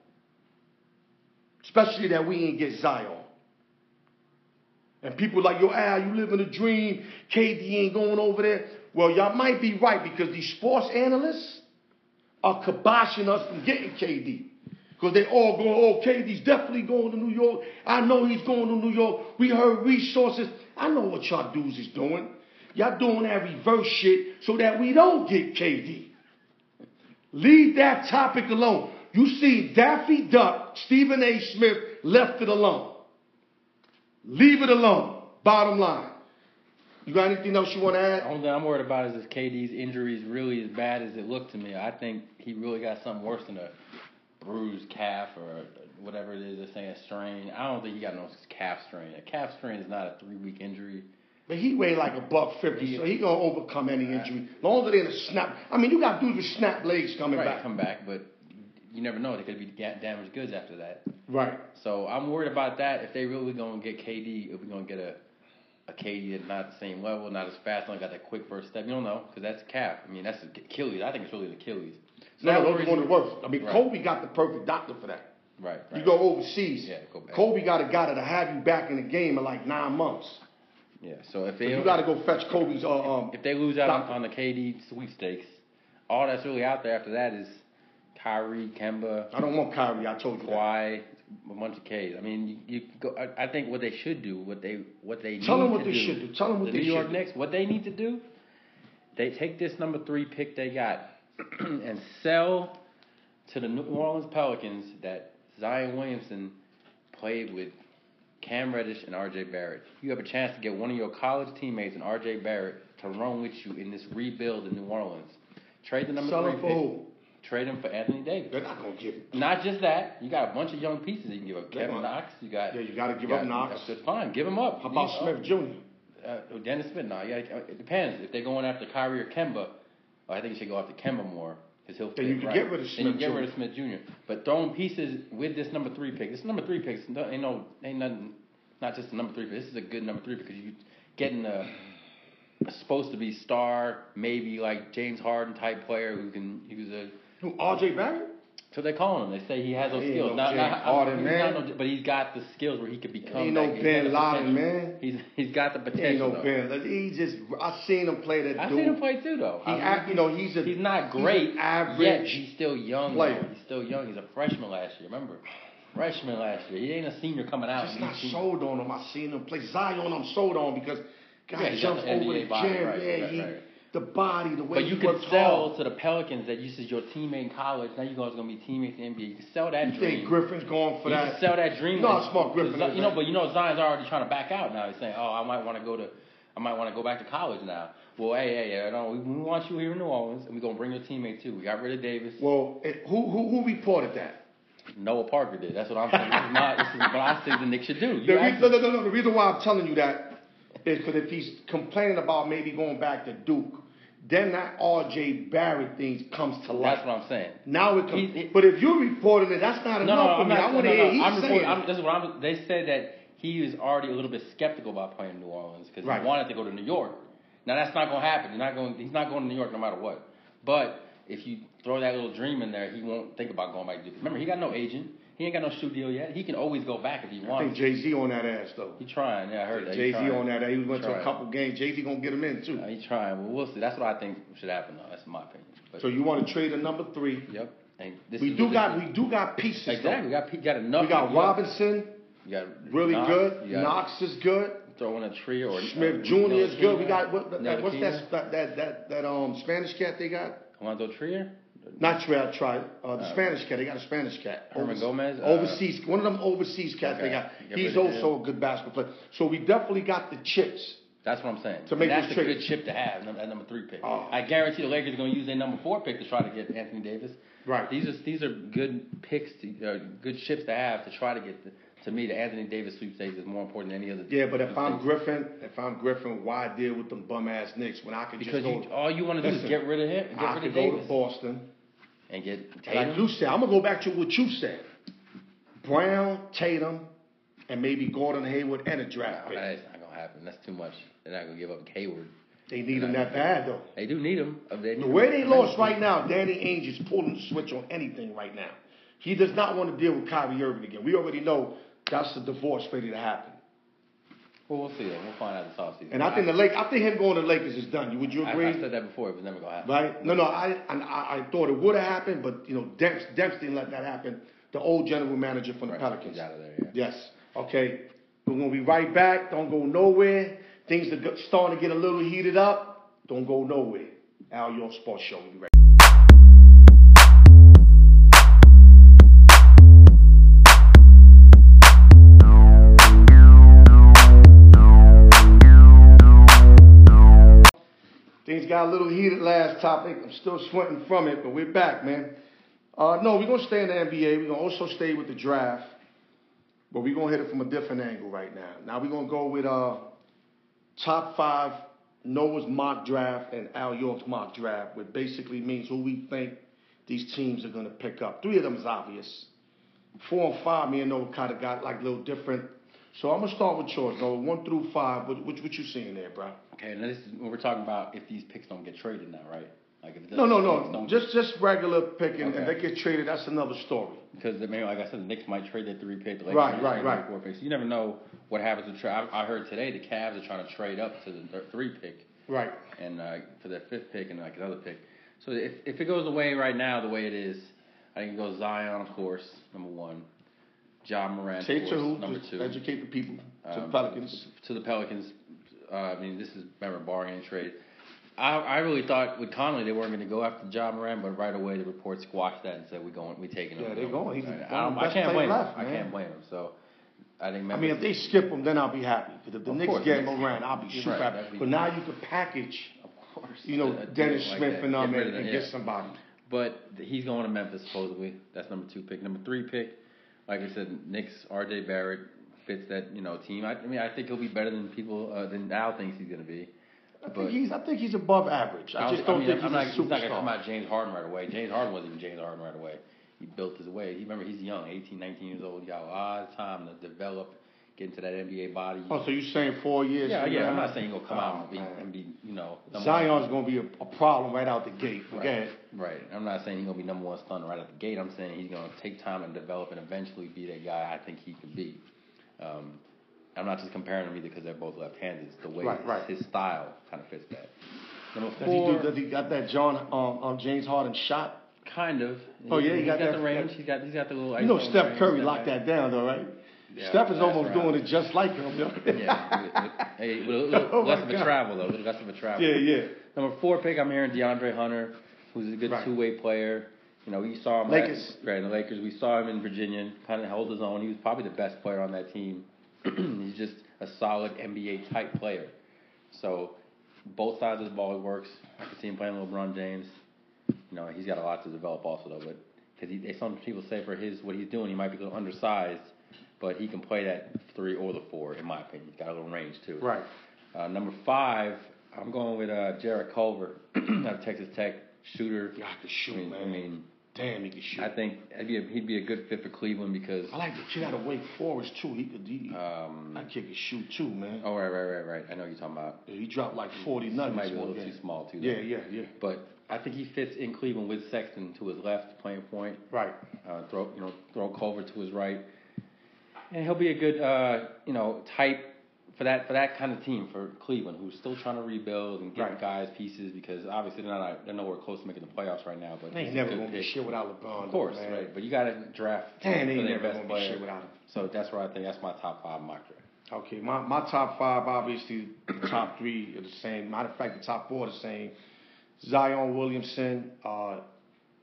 Especially that we ain't get Zion. And people like, yo, Al, you live in a dream. KD ain't going over there. Well, y'all might be right because these sports analysts are kiboshing us from getting KD. Because they all go, oh, KD's definitely going to New York. I know he's going to New York. We heard resources. I know what y'all dudes is doing. Y'all doing that reverse shit so that we don't get KD. Leave that topic alone. You see Daffy Duck, Stephen A. Smith left it alone. Leave it alone. Bottom line. You got anything else you want to add? The only thing I'm worried about is if KD's injury is really as bad as it looked to me. I think he really got something worse than a bruised calf or whatever it is they're saying a strain. I don't think he got no calf strain. A calf strain is not a three week injury. But he weighed like a buck fifty, so he gonna overcome any injury. As long as it ain't a snap. I mean, you got dudes with snap legs coming right, back. come back, but you never know. They could be damaged goods after that. Right. So I'm worried about that. If they really gonna get KD, if we gonna get a a KD that's not the same level, not as fast, only got that quick first step. You don't know because that's calf. I mean, that's Achilles. I think it's really the Achilles. So No, that no, worries those are one of the worst. I mean, Right. Kobe got the perfect doctor for that. Right. right. You go overseas. Yeah, go back. Kobe got a guy that'll have you back in the game in like nine months. Yeah. So if So they you got to go fetch Kobe's. Uh, um, if they lose out on, on the KD sweepstakes, all that's really out there after that is Kyrie, Kemba, I don't want Kyrie. I told you that. Kawhi, a bunch of K's. I mean, you, you go. I, I think what they should do, what they what they Tell need them what to they do, should do. Tell them what the they New York. Knicks, what they need to do, they take this number three pick they got and sell to the New Orleans Pelicans that Zion Williamson played with Cam Reddish and R.J. Barrett. You have a chance to get one of your college teammates and R.J. Barrett to run with you in this rebuild in New Orleans. Trade the number Sell three for pick. Trade him for Anthony Davis. They're not gonna give. him. Not just that, you got a bunch of young pieces you can give up. They Kevin Knox, you got. Yeah, you gotta give you up got- Knox. That's fine. Give him up. How about You- Smith Jr.? Uh, Dennis Smith. No, yeah, it depends. If they're going after Kyrie or Kemba, well, I think you should go after Kemba more because he'll. Fit you can right. get rid of Then you Smith get Jr. rid of Smith Jr. But throwing pieces with this number three pick. This number three pick ain't no ain't nothing. Not just a number three pick. This is a good number three because you're getting a, a supposed to be star, maybe like James Harden type player who can who's a Who? R.J. Barrett? So they call him. They say he has those He skills. no James now, Harden, he's man. not no- but he's got the skills where he could become. Ain't no Ben Laden, man. He's he's got the He potential. ain't no though. Ben. He just. I seen him play that I've dude. seen him play too, though. He, I mean, you know, he's a. he's not he's great. average. Yet he's still young. player. though. He's still young. He's a freshman last year. Remember, freshman last year. He ain't a senior coming out. just He's not sold on him. I seen him play Zion. I'm sold on because guy Yeah, jumps the over the body, gym. right, yeah, right, he right. The body, the way But you can sell hard. to the Pelicans that this is your teammate in college. Now you guys are gonna be teammates in the NBA. You can sell that You dream. think Griffin's going for you that? can sell that dream. You know smart Griffin You know, but you know Zion's already trying to back out now. He's saying, "Oh, I might want to go to, I might want to go back to college now." Well, hey, hey, hey, no, we, we want you here in New Orleans, and we're gonna bring your teammate too. We got rid of Davis. Well, it, who who who reported that? Noah Parker did. That's what I'm saying. This is not. This is what I think the Knicks should do. The You re- no, no, no, no. The reason why I'm telling you that is because if he's complaining about maybe going back to Duke, then that R.J. Barrett thing comes to light. That's what I'm saying. Now it comes. He- but if you're reporting it, that's not No, enough no, for I'm me. not. I want to no, hear no. he's I'm saying. reporting. I'm, this is what I'm. They said that he was already a little bit skeptical about playing in New Orleans because Right. he wanted to go to New York. Now that's not going to happen. You're not going. He's not going to New York no matter what. But if you throw that little dream in there, he won't think about going back to Duke. Remember, he got no agent. He ain't got no shoe deal yet. He can always go back if he wants. I think. Jay Z on that ass though. He trying. Yeah, I heard that. He Jay Z on that. ass. He went to a couple games. Jay Z gonna get him in too. Uh, he trying. Well, we'll see. That's what I think should happen. though. That's my opinion. But, So you want to trade a number three? yep. And this We do got we do got pieces. though. exactly. We got we got enough. We got Robinson, You got really Knox, good. Got Knox is good. Throwing a tree or Smith uh, Jr. is good. We got what, that, what's that, that that that um Spanish cat they got? Alonzo Trier. Not I tried. Uh, the Uh, Spanish cat. They got a Spanish cat. Herman Overse- Gomez, uh, overseas. One of them overseas cats they got. Get He's also a good basketball player. So we definitely got the chips. That's what I'm saying. To make And that's a trade. good chip to have. That number three pick. Oh. I guarantee the Lakers are going to use their number four pick to try to get Anthony Davis. Right. These are these are good picks, to, uh, good chips to have to try to get. The, to me, the Anthony Davis sweepstakes is more important than any other. Yeah, but if I'm sweepstakes. Griffin, if I'm Griffin, why deal with them bum ass Knicks when I could because just go? you, all you want to do is get rid of him, and get I rid could of go Davis, to Boston. And get Like you said, I'm gonna go back to what you said. Brown, Tatum, and maybe Gordon Hayward and a draft pick. that's not gonna happen. That's too much. They're not gonna give up Hayward. They need him that bad though. They do need him. They The way they lost right now, Danny Ainge is pulling the switch on anything right now. He does not want to deal with Kyrie Irving again. We already know that's the divorce ready to happen. Well, we'll see. Then. We'll find out this offseason. And I think the Lake, I think him going to the Lakers is done. Would you agree? I said that before. It was never gonna happen. Right? No, no. I, I, I thought it would have happened, but you know, Demps, Demps didn't let that happen. The old general manager from the Right, Pelicans. he's out of there. Yeah. Yes. Okay. We're gonna be right back. Don't go nowhere. Things are starting to get a little heated up. Don't go nowhere. Al your Sports Show. We'll be right. Got a little heated last topic. I'm still sweating from it, but we're back, man. Uh, no, we're gonna stay in the NBA. We're gonna also stay with the draft, but we're gonna hit it from a different angle right now. Now we're gonna go with uh, top five Noah's mock draft and Al York's mock draft, which basically means who we think these teams are gonna pick up. Three of them is obvious. Four and five, me and Noah kind of got like little different. So I'm gonna start with yours, Noah. One through five. What, what, what you seeing there, bro? Okay, now this is what we're talking about. If these picks don't get traded now, right? Like if No, no, no. Just just regular picking, and Okay. they get traded. That's another story. because mean, like I said, the Knicks might trade their three pick. Lakers Right, right, right. four picks. You never know what happens to trade. I, I heard today the Cavs are trying to trade up to the th- three pick Right. and uh, for their fifth pick and like another pick. So if if it goes away right now the way it is, I think it goes Zion, of course, number one. Ja Morant, Say of to who? number two. educate the people. To the Um, Pelicans. To the Pelicans. Uh, I mean, this is remember barring any trade. I, I really thought with Conley they weren't going to go after John Moran, but right away the report squashed that and said we going, we taking him. Yeah, they're going. He's the- I, the I best can't players blame left, him. I can't blame him. So I think. I mean, if they skip him, then I'll be happy. Because if the Of Knicks course, get Moran, I'll be super right, happy. But now you could package, of course, you know, deal Dennis like Smith that. and um, Get rid and, and get somebody. But he's going to Memphis supposedly. That's number two pick. Number three pick, like I said, Knicks R.J. Barrett fits that you know team. I, I mean, I think he'll be better than people uh, than Al thinks he's going to be. I But- think he's. I think he's above average. I just don't mean, think I'm he's not, a he's not gonna come out James Harden right away. James Harden wasn't even James Harden right away. He built his way. He remember he's young, 18, 19 years old. He got a lot of time to develop, get into that NBA body. Oh, so you're saying four years? yeah, yeah. now? I'm not saying he'll come out Oh, and be, and be you know. Zion's going to be a, a problem right out the gate. Forget Right, right. I'm not saying he's gonna be number one stunner right out the gate. I'm saying he's gonna take time and develop and eventually be that guy I think he could be. Um, I'm not just comparing them either because they're both left-handed. It's the way Right, right. his style kind of fits that. Number Does he, do, does he got that John um, um, James Harden shot? Kind of. Oh, yeah, he he's got got, that- the range. He's got he's got the little. You know, Steph Curry locked that down, though, right? Yeah, Steph is almost round. doing it just like him. Yo. Yeah, hey, with a little Oh, less of a travel though, a little less of a travel. yeah, yeah. Number four pick, I'm hearing DeAndre Hunter, who's a good Right. two-way player. You know, we saw him Lakers. At, right, the Lakers. We saw him in Virginia, kind of held his own. He was probably the best player on that team. He's just a solid NBA type player. So both sides of the ball works. I can see him playing LeBron James. You know, he's got a lot to develop also though, but because some people say for his what he's doing, he might be a little undersized, but he can play that three or the four, in my opinion. He's got a little range too. Right. Uh, number five, I'm going with uh, Jarrett Culver out of Texas Tech, shooter. Yeah, I can shoot, I mean, man. I mean, Damn, he can shoot. I think he'd be a, he'd be a good fit for Cleveland because. I like the kid out of Wake Forest too. He could. He, Um, that kid can shoot too, man. oh right, right, right, right. I know what you're talking about. Yeah, he dropped like forty He nuggets. might be a little game. too small too. though. Yeah, yeah, yeah. But I think he fits in Cleveland with Sexton to his left, playing point. Right. Uh, throw you know throw Culver to his right, and he'll be a good uh, you know type for that for that kind of team for Cleveland, who's still trying to rebuild and get Right. guys pieces because obviously they're not they're nowhere close to making the playoffs right now. But They he's never gonna be shit without LeBron. Of course, man. right? But you got to draft Damn, they for ain't their never best gonna be shit without him. So that's where I think that's my top five mock draft. Okay, my, my top five, obviously, the top three are the same. Matter of fact, the top four are the same. Zion Williamson, uh,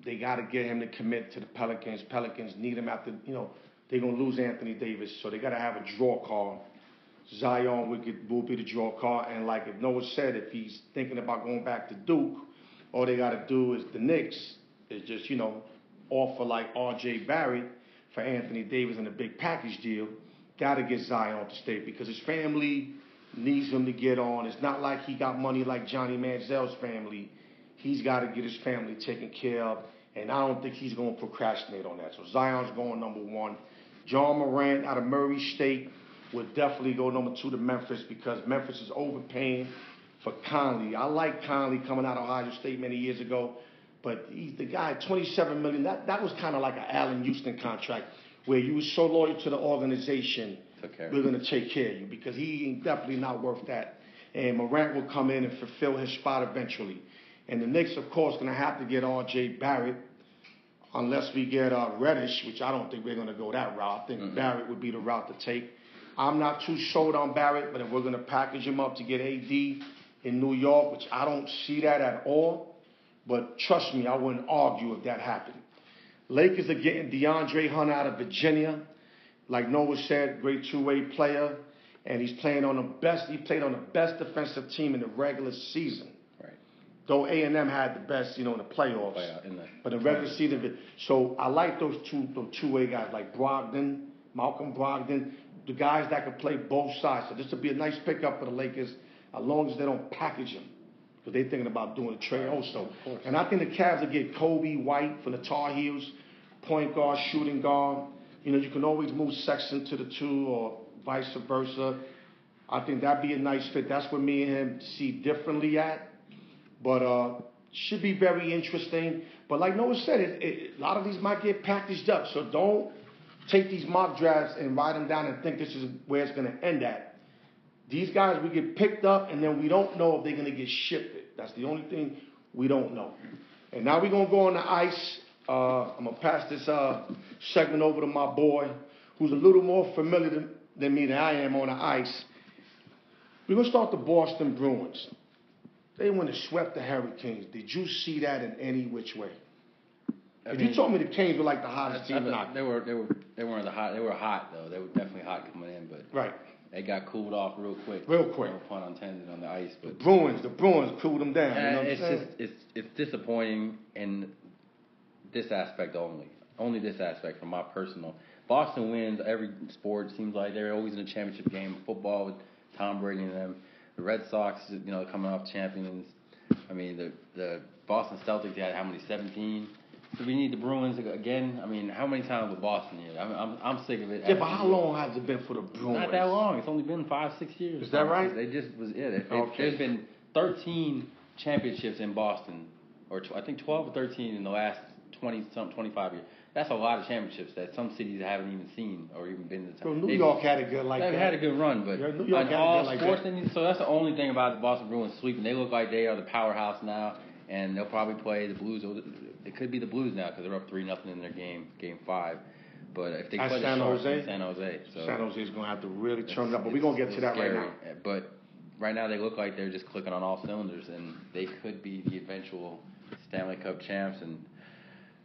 they got to get him to commit to the Pelicans. Pelicans need him after, you know, they're going to lose Anthony Davis, so they got to have a draw card. Zion will, get, will be the draw card. And like if Noah said, if he's thinking about going back to Duke, all they got to do is the Knicks is just, you know, offer like R.J. Barrett for Anthony Davis in a big package deal. Got to get Zion to stay because his family needs him to get on. It's not like he got money like Johnny Manziel's family. He's got to get his family taken care of, and I don't think he's going to procrastinate on that. So Zion's going number one. Ja Morant out of Murray State would definitely go number two to Memphis because Memphis is overpaying for Conley. I like Conley coming out of Ohio State many years ago, but he's the guy, 27 million. That that was kind of like an Allan Houston contract where you were so loyal to the organization. We're gonna take care of you because he ain't definitely not worth that. And Morant will come in and fulfill his spot eventually. And the Knicks, of course, gonna have to get R.J. Barrett unless we get uh, Reddish, which I don't think we're going to go that route. I think Barrett would be the route to take. I'm not too sold on Barrett, but if we're going to package him up to get AD in New York, which I don't see that at all, but trust me, I wouldn't argue if that happened. Lakers are getting DeAndre Hunter out of Virginia. Like Noah said, great two-way player, and he's playing on the best. He played on the best defensive team in the regular season. Though A and M had the best, you know, in the playoffs. Play out in the But the regular season, so I like those two, those two way guys like Brogdon, Malcolm Brogdon, the guys that can play both sides. So this would be a nice pickup for the Lakers, as long as they don't package him, because they're thinking about doing a trade also. And I think the Cavs will get Coby White from the Tar Heels, point guard, shooting guard. You know, you can always move Sexton to the two or vice versa. I think that'd be a nice fit. That's what me and him see differently at but uh, should be very interesting. But like Noah said, it, it, a lot of these might get packaged up, so don't take these mock drafts and write them down and think this is where it's going to end at. These guys we get picked up, and then we don't know if they're going to get shipped. That's the only thing we don't know. And now we're going to go on the ice. Uh, I'm going to pass this uh, segment over to my boy, who's a little more familiar than, than me than I am on the ice. We're going to start the Boston Bruins. They went and swept the Hurricanes. Did you see that in any which way? I If mean- you told me the Canes were like the hottest I team in thought they were they were they weren't the hot they were hot though they were definitely hot coming in but Right. they got cooled off real quick Real quick. no pun intended on the ice but the Bruins, the Bruins cooled them down. you know it's just it's it's disappointing in this aspect only. Only this aspect from my personal. Boston wins every sport. Seems like they're always in a championship game. Football with Tom Brady and them. The Red Sox, you know, coming off champions. I mean, the the Boston Celtics they had how many? Seventeen. So we need the Bruins again. I mean, how many times with Boston here? I'm I'm, I'm sick of it. yeah, but how long has it been for the Bruins? Not that long. It's only been five, six years. Is that right? They just was yeah. They, Okay. There's been 13 championships in Boston, or tw- I think 12 or 13 in the last 20 some 25 years. That's a lot of championships that some cities haven't even seen or even been to. Well, New They've- York had a good like that. had a good run, but Yeah, New York had a all good like sports, that. they so that's the only thing about the Boston Bruins sweeping. They look like they are the powerhouse now, and they'll probably play the Blues. It could be the Blues now because they're up three nothing in their game, game five. But if they At play San the Sharks, Jose? San Jose, so San Jose's gonna have to really turn it up, but we're gonna get to that right now. But right now they look like they're just clicking on all cylinders, and they could be the eventual Stanley Cup champs. And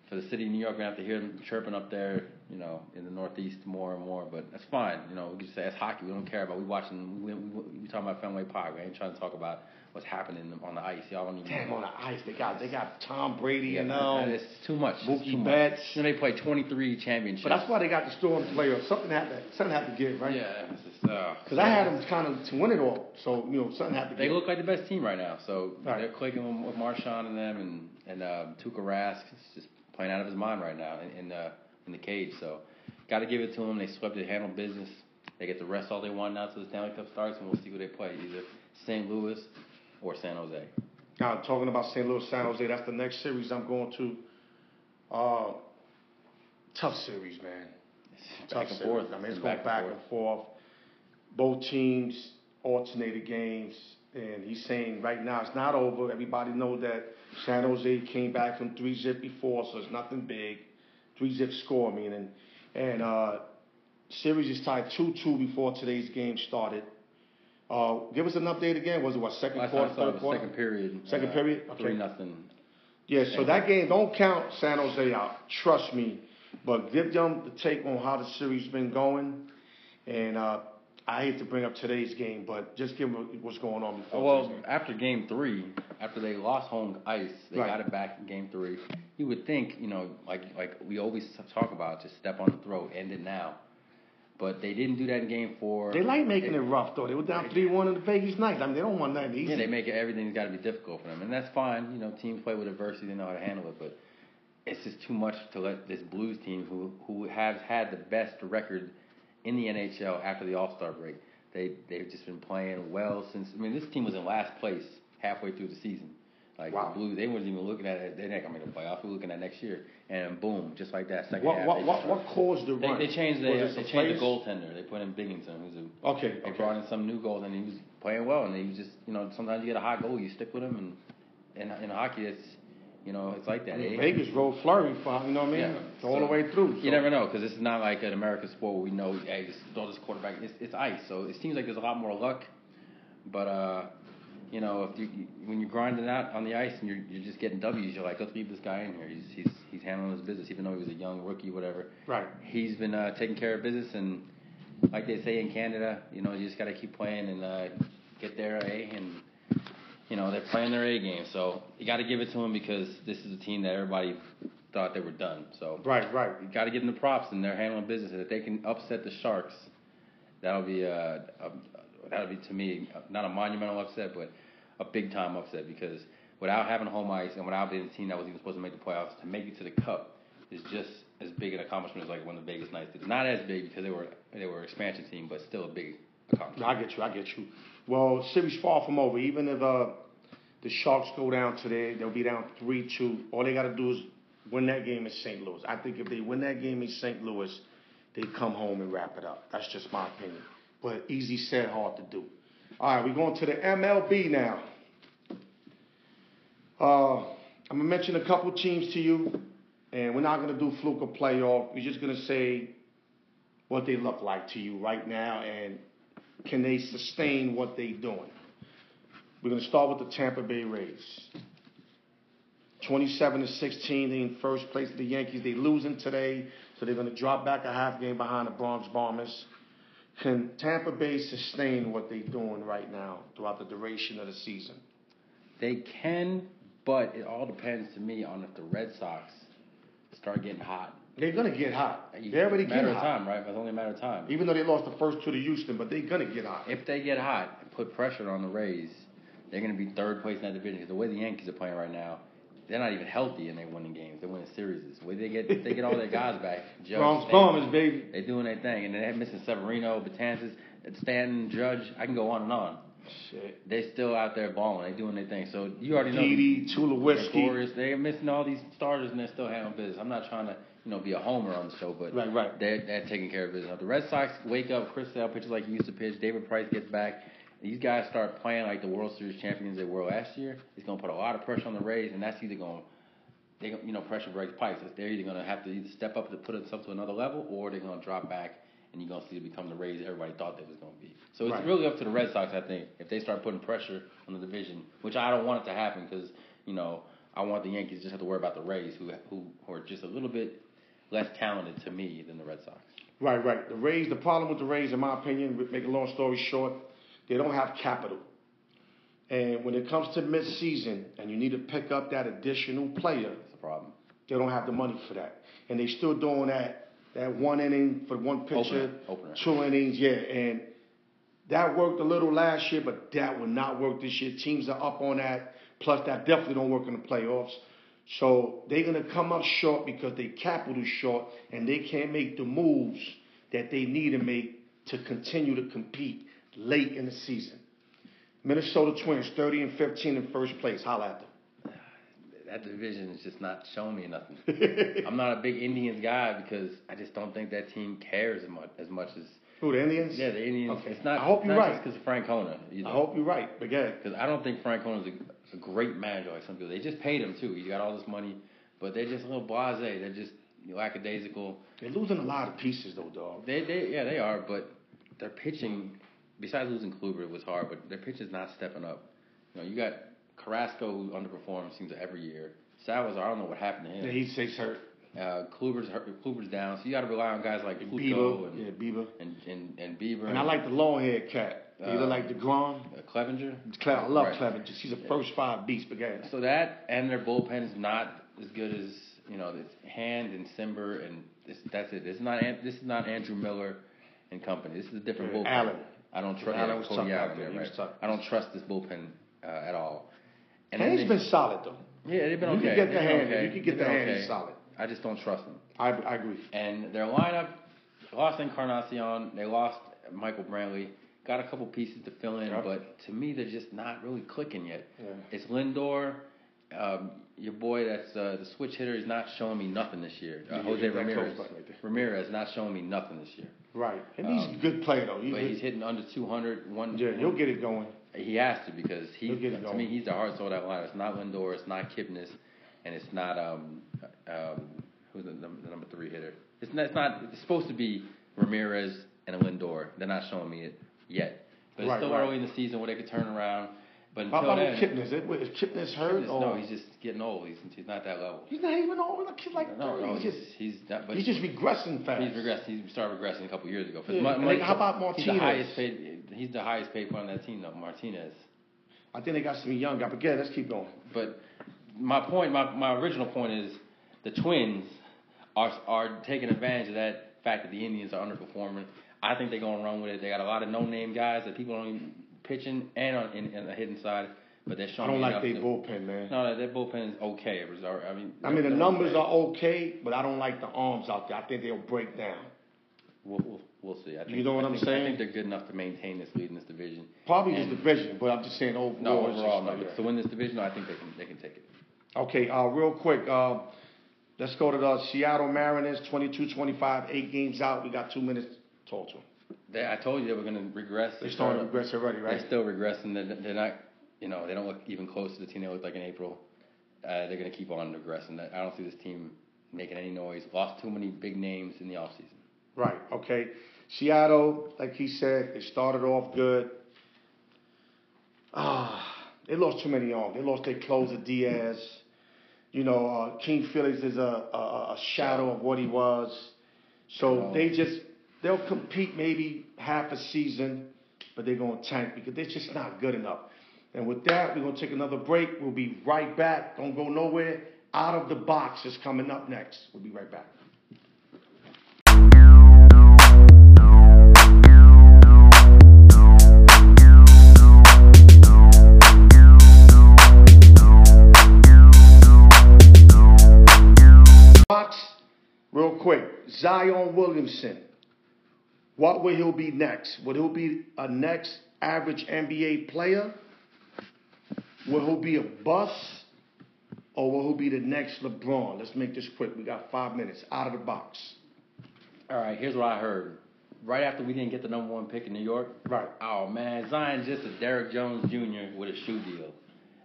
for the city of New York, we're gonna have to hear them chirping up there, you know, in the Northeast more and more. But that's fine. You know, we just say it's hockey. We don't care about. We watching. We, we, we talking about Fenway Park. We ain't trying to talk about what's happening on the ice. Y'all don't even. Damn, on the ice, they got they got Tom Brady Yeah, and um, it's too much. Mookie. Betts. You know, they play 23 championships. But that's why they got the storm player. Something had to something had to give, right? Yeah, it's just, uh, Because I had them kind of to win it all, so you know something had to They give. look like the best team right now. So Right. they're clicking with, Marchand and them, and and uh, Tuukka Rask is just playing out of his mind right now in, in the in the cage. So, got to give it to him. They swept it, handled business. They get to rest all they want now till the Stanley Cup starts, and we'll see who they play, either St. Louis or San Jose. Now, talking about St. Louis, San Jose, that's the next series I'm going to. Uh, tough series, man. Back tough and series. forth. I mean, it's And going back back, and and forth. Both teams alternated games, and he's saying right now it's not over. Everybody know that San Jose came back from three zip before, so it's nothing big. Three zip score, meaning, and uh, series is tied two two before today's game started. Uh, give us an update again. Was it what second Last quarter, I saw it third quarter? second period. Second uh, period? Okay. Three nothing. Yeah, so that game don't count San Jose out. Trust me, but give them the take on how the series been going. And uh, I hate to bring up today's game, but just give them what's going on before Well, game. after game three, after they lost home ice, they Right. got it back in game three. You would think, you know, like like we always talk about, just step on the throat, end it now. But they didn't do that in game four. They like making it rough though. They were down three one in the Vegas night. I mean, they don't want nothing easy. Yeah, they make it everything's got to be difficult for them, and that's fine. You know, teams play with adversity; they know how to handle it. But it's just too much to let this Blues team, who who has had the best record in the NHL after the All Star break, they they've just been playing well since. I mean, this team was in last place halfway through the season. Like Wow. the Blues, they weren't even looking at it. They're not gonna the playoffs. We're looking at next year, and boom, just like that. Second what half, what what, what caused the run? they changed the they changed the goaltender. They put in Binnington, who's a Okay, they okay. brought in some new goals, and he was playing well. And he was just, you know, sometimes you get a hot goal, you stick with him, and in, in hockey, it's, you know, it's like that. eh? Vegas rode Fleury for you know what I mean, Yeah. all So, the way through. You never know because this is not like an American sport where we know, hey, just throw this quarterback. It's, it's ice, so it seems like there's a lot more luck. But uh, you know, if you when you're grinding out on the ice and you're you're just getting W's, you're like, let's leave this guy in here. He's he's he's handling his business, even though he was a young rookie, whatever. Right. He's been uh, taking care of business, and like they say in Canada, you know, you just got to keep playing and uh, get there, A, and you know they're playing their A game. So you got to give it to them because this is a team that everybody thought they were done. So Right, right. you got to give them the props, and they're handling business. And if they can upset the Sharks, that'll be uh, a, that'll be to me not a monumental upset, but a big time upset because without having home ice and without being a team that was even supposed to make the playoffs, to make it to the Cup is just as big an accomplishment as like when the Vegas Knights did. Not as big because they were they were an expansion team, but still a big No, accomplishment. I get you. I get you. Well, series far from over. Even if uh, the Sharks go down today, they'll be down three two. All they got to do is win that game in St. Louis. I think if they win that game in St. Louis, they come home and wrap it up. That's just my opinion. But easy said, hard to do. All right, we're going to the MLB now. Uh, I'm gonna mention a couple teams to you, and we're not gonna do fluke or playoff. We're just gonna say what they look like to you right now, and can they sustain what they're doing? We're going to start with the Tampa Bay Rays. 27 to 16, they in first place. The Yankees, they losing today, so they're going to drop back a half game behind the Bronx Bombers. Can Tampa Bay sustain what they're doing right now throughout the duration of the season? They can, but it all depends to me on if the Red Sox start getting hot. They're going to get hot. They're already matter getting of hot. time, right? It's only a matter of time. Even though they lost the first two to Houston, but they're going to get hot. If they get hot and put pressure on the Rays, they're going to be third place in that division. Because the way the Yankees are playing right now, they're not even healthy and they're winning games. They're winning series. The way they get if they get all their guys back, Judge, Bronx Bombers, baby. They're doing their thing, and they're missing Severino, Betances, Stanton, Judge. I can go on and on. Shit. They're still out there balling. They're doing their thing. So you already know. Didi, Tulowitzki. Gregorius, they're missing all these starters and they're still handling business. I'm not trying to, you know, be a homer on the show, but Right, right. they're they're taking care of business. The Red Sox wake up, Chris Sale pitches like he used to pitch, David Price gets back. These guys start playing like the World Series champions they were last year. It's gonna put a lot of pressure on the Rays, and that's either gonna they you know pressure breaks pipes. They're either gonna have to either step up to put themselves to another level, or they're gonna drop back, and you're gonna see it become the Rays everybody thought they was gonna be. So it's Right. really up to the Red Sox, I think, if they start putting pressure on the division, which I don't want it to happen because you know I want the Yankees to just have to worry about the Rays, who who, who are just a little bit less talented to me than the Red Sox. Right, right. The Rays, the problem with the Rays, in my opinion, make a long story short, they don't have capital. And when it comes to midseason and you need to pick up that additional player, That's the problem. they don't have the money for that. And they're still doing that that one inning for one pitcher, Opener. Opener. two innings, yeah. And that worked a little last year, but that would not work this year. Teams are up on that. Plus, that definitely don't work in the playoffs. So they're gonna come up short because they capital short and they can't make the moves that they need to make to continue to compete late in the season. Minnesota Twins, 30 and 15 in first place. Holla at them. That division is just not showing me nothing. I'm not a big Indians guy because I just don't think that team cares as much as much as Who the Indians? yeah the Indians. Okay. It's not. I hope you're right. because of Francona. I hope you're right. But again, Because I don't think Francona's a, a great manager like some people. They just paid him too. He's got all this money, but they're just a little blasé. They're just lackadaisical. they're losing a lot of pieces though, dog. They, they, yeah, they are. But their pitching, besides losing Kluber, it was hard. But their is not stepping up. You know, you got Carrasco who underperforms seems every year. Salazar, I don't know what happened to him. Yeah, he's he's hurt. Uh, Kluber's hurt, Kluber's down, so you got to rely on guys like Plutko Bieber, and, yeah, Bieber. and and and Bieber And I like the long haired cat. He look Uh, like the Grom. uh, Clevinger. Cle- I love Right. Clevinger. She's a first five beast, but again, So that and their bullpen's not as good as you know. It's Hand and Cimber and this, that's it. This is not this is not Andrew Miller and company. This is a different Yeah, bullpen. Allen. I don't trust. Allen was Cody out Allen, there. yeah, right. I don't trust this bullpen uh, at all. And they- been solid though. yeah, they've been you okay. can get the hand. okay. You can get the hand. okay. He's solid. I just don't trust them. I, I agree. And their lineup lost Encarnacion. They lost Michael Brantley. Got a couple pieces to fill in, Yep. but to me, they're just not really clicking yet. Yeah. It's Lindor, um, your boy that's uh, the switch hitter. He's not showing me nothing this year. Uh, Jose Ramirez. right. Ramirez not showing me nothing this year. Right. And he's a good player though. He's, Um, But he's hitting under 200. One, yeah, he'll get it going. He has to because he to me he's the heart and soul of that line. It's not Lindor, it's not Kipnis, and it's not um um who's the number, the number three hitter. It's not. It's not. It's supposed to be Ramirez and Lindor. They're not showing me it yet. But it's Right, still right. early in the season where they could turn around. But How until about then, Kipnis? Is, Kipnis hurt? Or? no, he's just getting old. He's he's not that level. He's not even old. A kid like No, 30. no, he's he's just he's not. But he's just regressing fast. He's regressed. He started regressing a couple years ago. Yeah, and Ma- how about Martinez? He's the highest paid. He's the highest paid player on that team, though. Martinez. I think they got some young guys. But yeah, let's keep going. But my point, my, my original point is the Twins are are taking advantage of that fact that the Indians are underperforming. I think they're going to run with it. They got a lot of no name guys that people don't even pitching and on in, in the hitting side, but they're showing. I don't like their bullpen, man. No, their bullpen is okay. I mean, I mean, the numbers okay. are okay, but I don't like the arms out there. I think they'll break down. We'll, we'll, we'll see. I think, You know what I I'm think, saying? I think they're good enough to maintain this lead in this division. Probably this division, but I'm just saying overall. No, overall, no. like to win this division, no, I think they can they can take it. Okay, uh, real quick, uh, let's go to the Seattle Mariners, 22-25, eight games out. We got two minutes. Talk to them. They, I told you they were going to regress. They started to regress already, right? They're still regressing. They're, they're not, you know, they don't look even close to the team they looked like in April. Uh, they're going to keep on regressing. I don't see this team making any noise. Lost too many big names in the offseason. Right, okay. Seattle, like he said, they started off good. Ah, they lost too many on. They lost their closer Diaz. You know, uh, King Felix is a, a, a shadow of what he was. So they just they'll compete maybe half a season, but they're gonna tank because they're just not good enough. And with that, we're gonna take another break. We'll be right back. Don't go nowhere. Out of the box is coming up next. We'll be right back. Box, real quick. Zion Williamson. What will he be next? Will he be a next average NBA player? Will he be a bust? Or will he be the next LeBron? Let's make this quick. We got five minutes. Out of the box. All right, here's what I heard. Right after we didn't get the number one pick in New York, Right. Oh man, Zion's just a Derrick Jones Jr. with a shoe deal.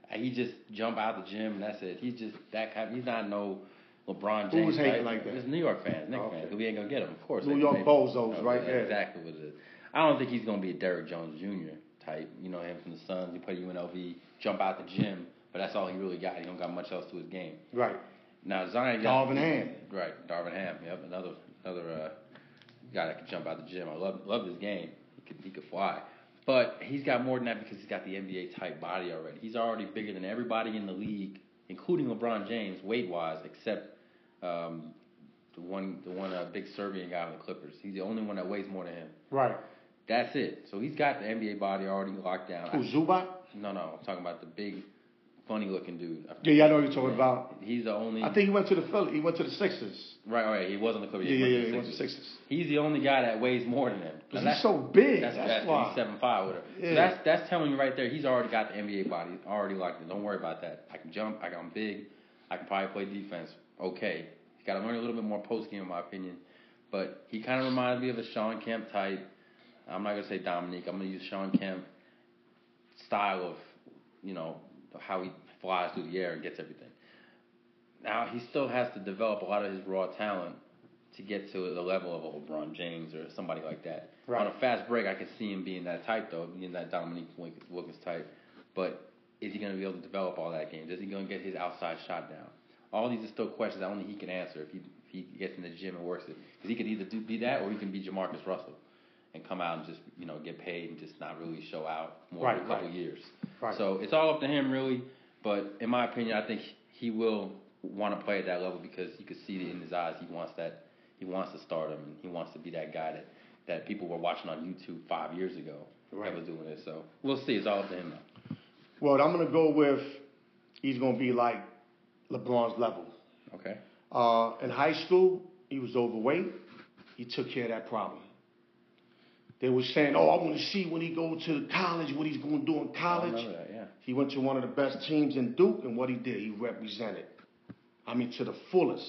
And He just jump out the gym and that's it. He's just that kind. He's not no LeBron James. Who was hating type. like that? It's New York fans, Knicks Okay. fans. We ain't gonna get him, of course. New York bozos, right? yeah, Yeah. Exactly what it is. I don't think he's gonna be a Derrick Jones Jr. type. You know him from the Suns. He played UNLV, jump out the gym, but that's all he really got. He don't got much else to his game. Right. Now Zion got Darvin Ham. Right, Darvin Ham. Yep, another another uh, guy that could jump out the gym. I love love his game. He could he could fly, but he's got more than that because he's got the NBA type body already. He's already bigger than everybody in the league, including LeBron James, weight wise, except um, the one the one uh, big Serbian guy on the Clippers. He's the only one that weighs more than him. Right. That's it. So he's got the NBA body already locked down. Who, Zubac? No, no, I'm talking about the big funny looking dude. Yeah, yeah, I know what you're talking about. He's the only. I think he went to the Philly. He went to the Sixers. Right, right. He wasn't the Clippers. Yeah, yeah, yeah. He went to the Sixers. He's the only guy that weighs more than him. Because he's so big. That's, That's, that's, why. he's seven five with her. Yeah. So that's that's telling you right there. He's already got the NBA body. Already locked in. Don't worry about that. I can jump. I am big. I can probably play defense. Okay. He's got to learn a little bit more post game, in my opinion. But he kind of reminds me of a Shawn Kemp type. I'm not gonna say Dominique. I'm gonna use Shawn Kemp style of, you know, how he flies through the air and gets everything. Now he still has to develop a lot of his raw talent to get to the level of a LeBron James or somebody like that. Right. On a fast break, I could see him being that type though, being that Dominique Wilkins type. But is he going to be able to develop all that game? Is he going to get his outside shot down? All these are still questions that only he can answer if he if he gets in the gym and works it. Because he could either do, be that or he can be Jamarcus Russell and come out and just you know get paid and just not really show out more Right, than a couple right. years. Right. So it's all up to him really. But in my opinion, I think he will want to play at that level because you could see it in his eyes. He wants that. He wants to start him, and he wants to be that guy that that people were watching on YouTube five years ago Right. that was doing this. So we'll see. It's all up to him now. Well, I'm gonna go with he's gonna be like LeBron's level. Okay. Uh, in high school, he was overweight. He took care of that problem. They were saying, "Oh, I want to see when he goes to college, what he's going to do in I college." remember that. Yeah. He went to one of the best teams in Duke, and what he did, he represented. I mean, to the fullest.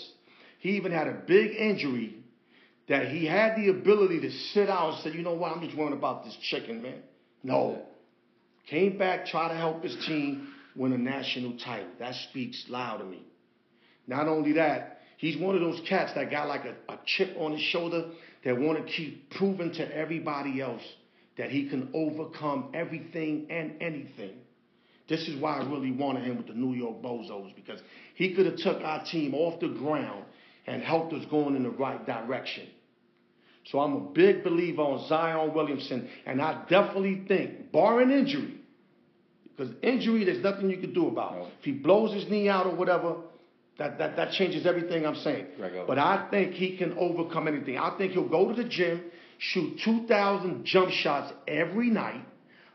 He even had a big injury that he had the ability to sit out and say, "You know what? I'm just worrying about this chicken, man." No, came back, tried to help his team win a national title. That speaks loud to me. Not only that, he's one of those cats that got like a, a chip on his shoulder that want to keep proving to everybody else that he can overcome everything and anything. This is why I really wanted him with the New York Bozos because he could have took our team off the ground and helped us going in the right direction. So I'm a big believer on Zion Williamson, and I definitely think, barring injury, because injury there's nothing you can do about. No. If he blows his knee out or whatever, that, that, that changes everything I'm saying. But I think he can overcome anything. I think he'll go to the gym, shoot 2,000 jump shots every night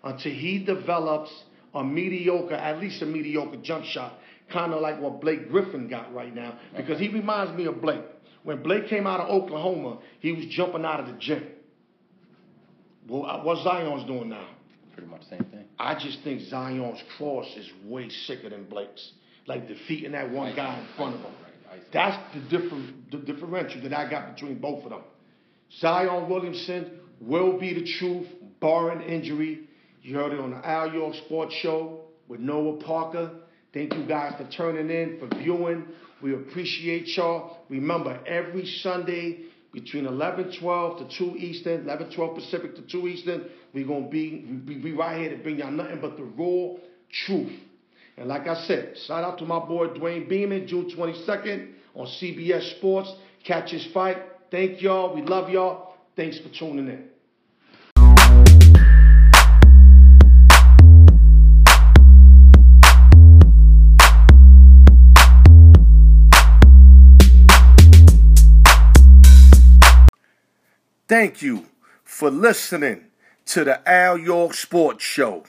until he develops a mediocre, at least a mediocre jump shot, kind of like what Blake Griffin got right now, because he reminds me of Blake. When Blake came out of Oklahoma, he was jumping out of the gym. Well, uh, what Zion's doing now? Pretty much the same thing. I just think Zion's cross is way sicker than Blake's. Like defeating that one guy in front of him. That's the different the differential that I got between both of them. Zion Williamson will be the truth, barring injury. You heard it on the Al York Sports Show with Noah Parker. Thank you guys for turning in, for viewing. We appreciate y'all. Remember, every Sunday between 11, 12 to 2 Eastern, 11, 12 Pacific to 2 Eastern, we're going to be, be, we right here to bring y'all nothing but the raw truth. And like I said, shout out to my boy Dwayne Beeman, June 22nd on CBS Sports. Catch his fight. Thank y'all. We love y'all. Thanks for tuning in. Thank you for listening to the Al York Sports Show.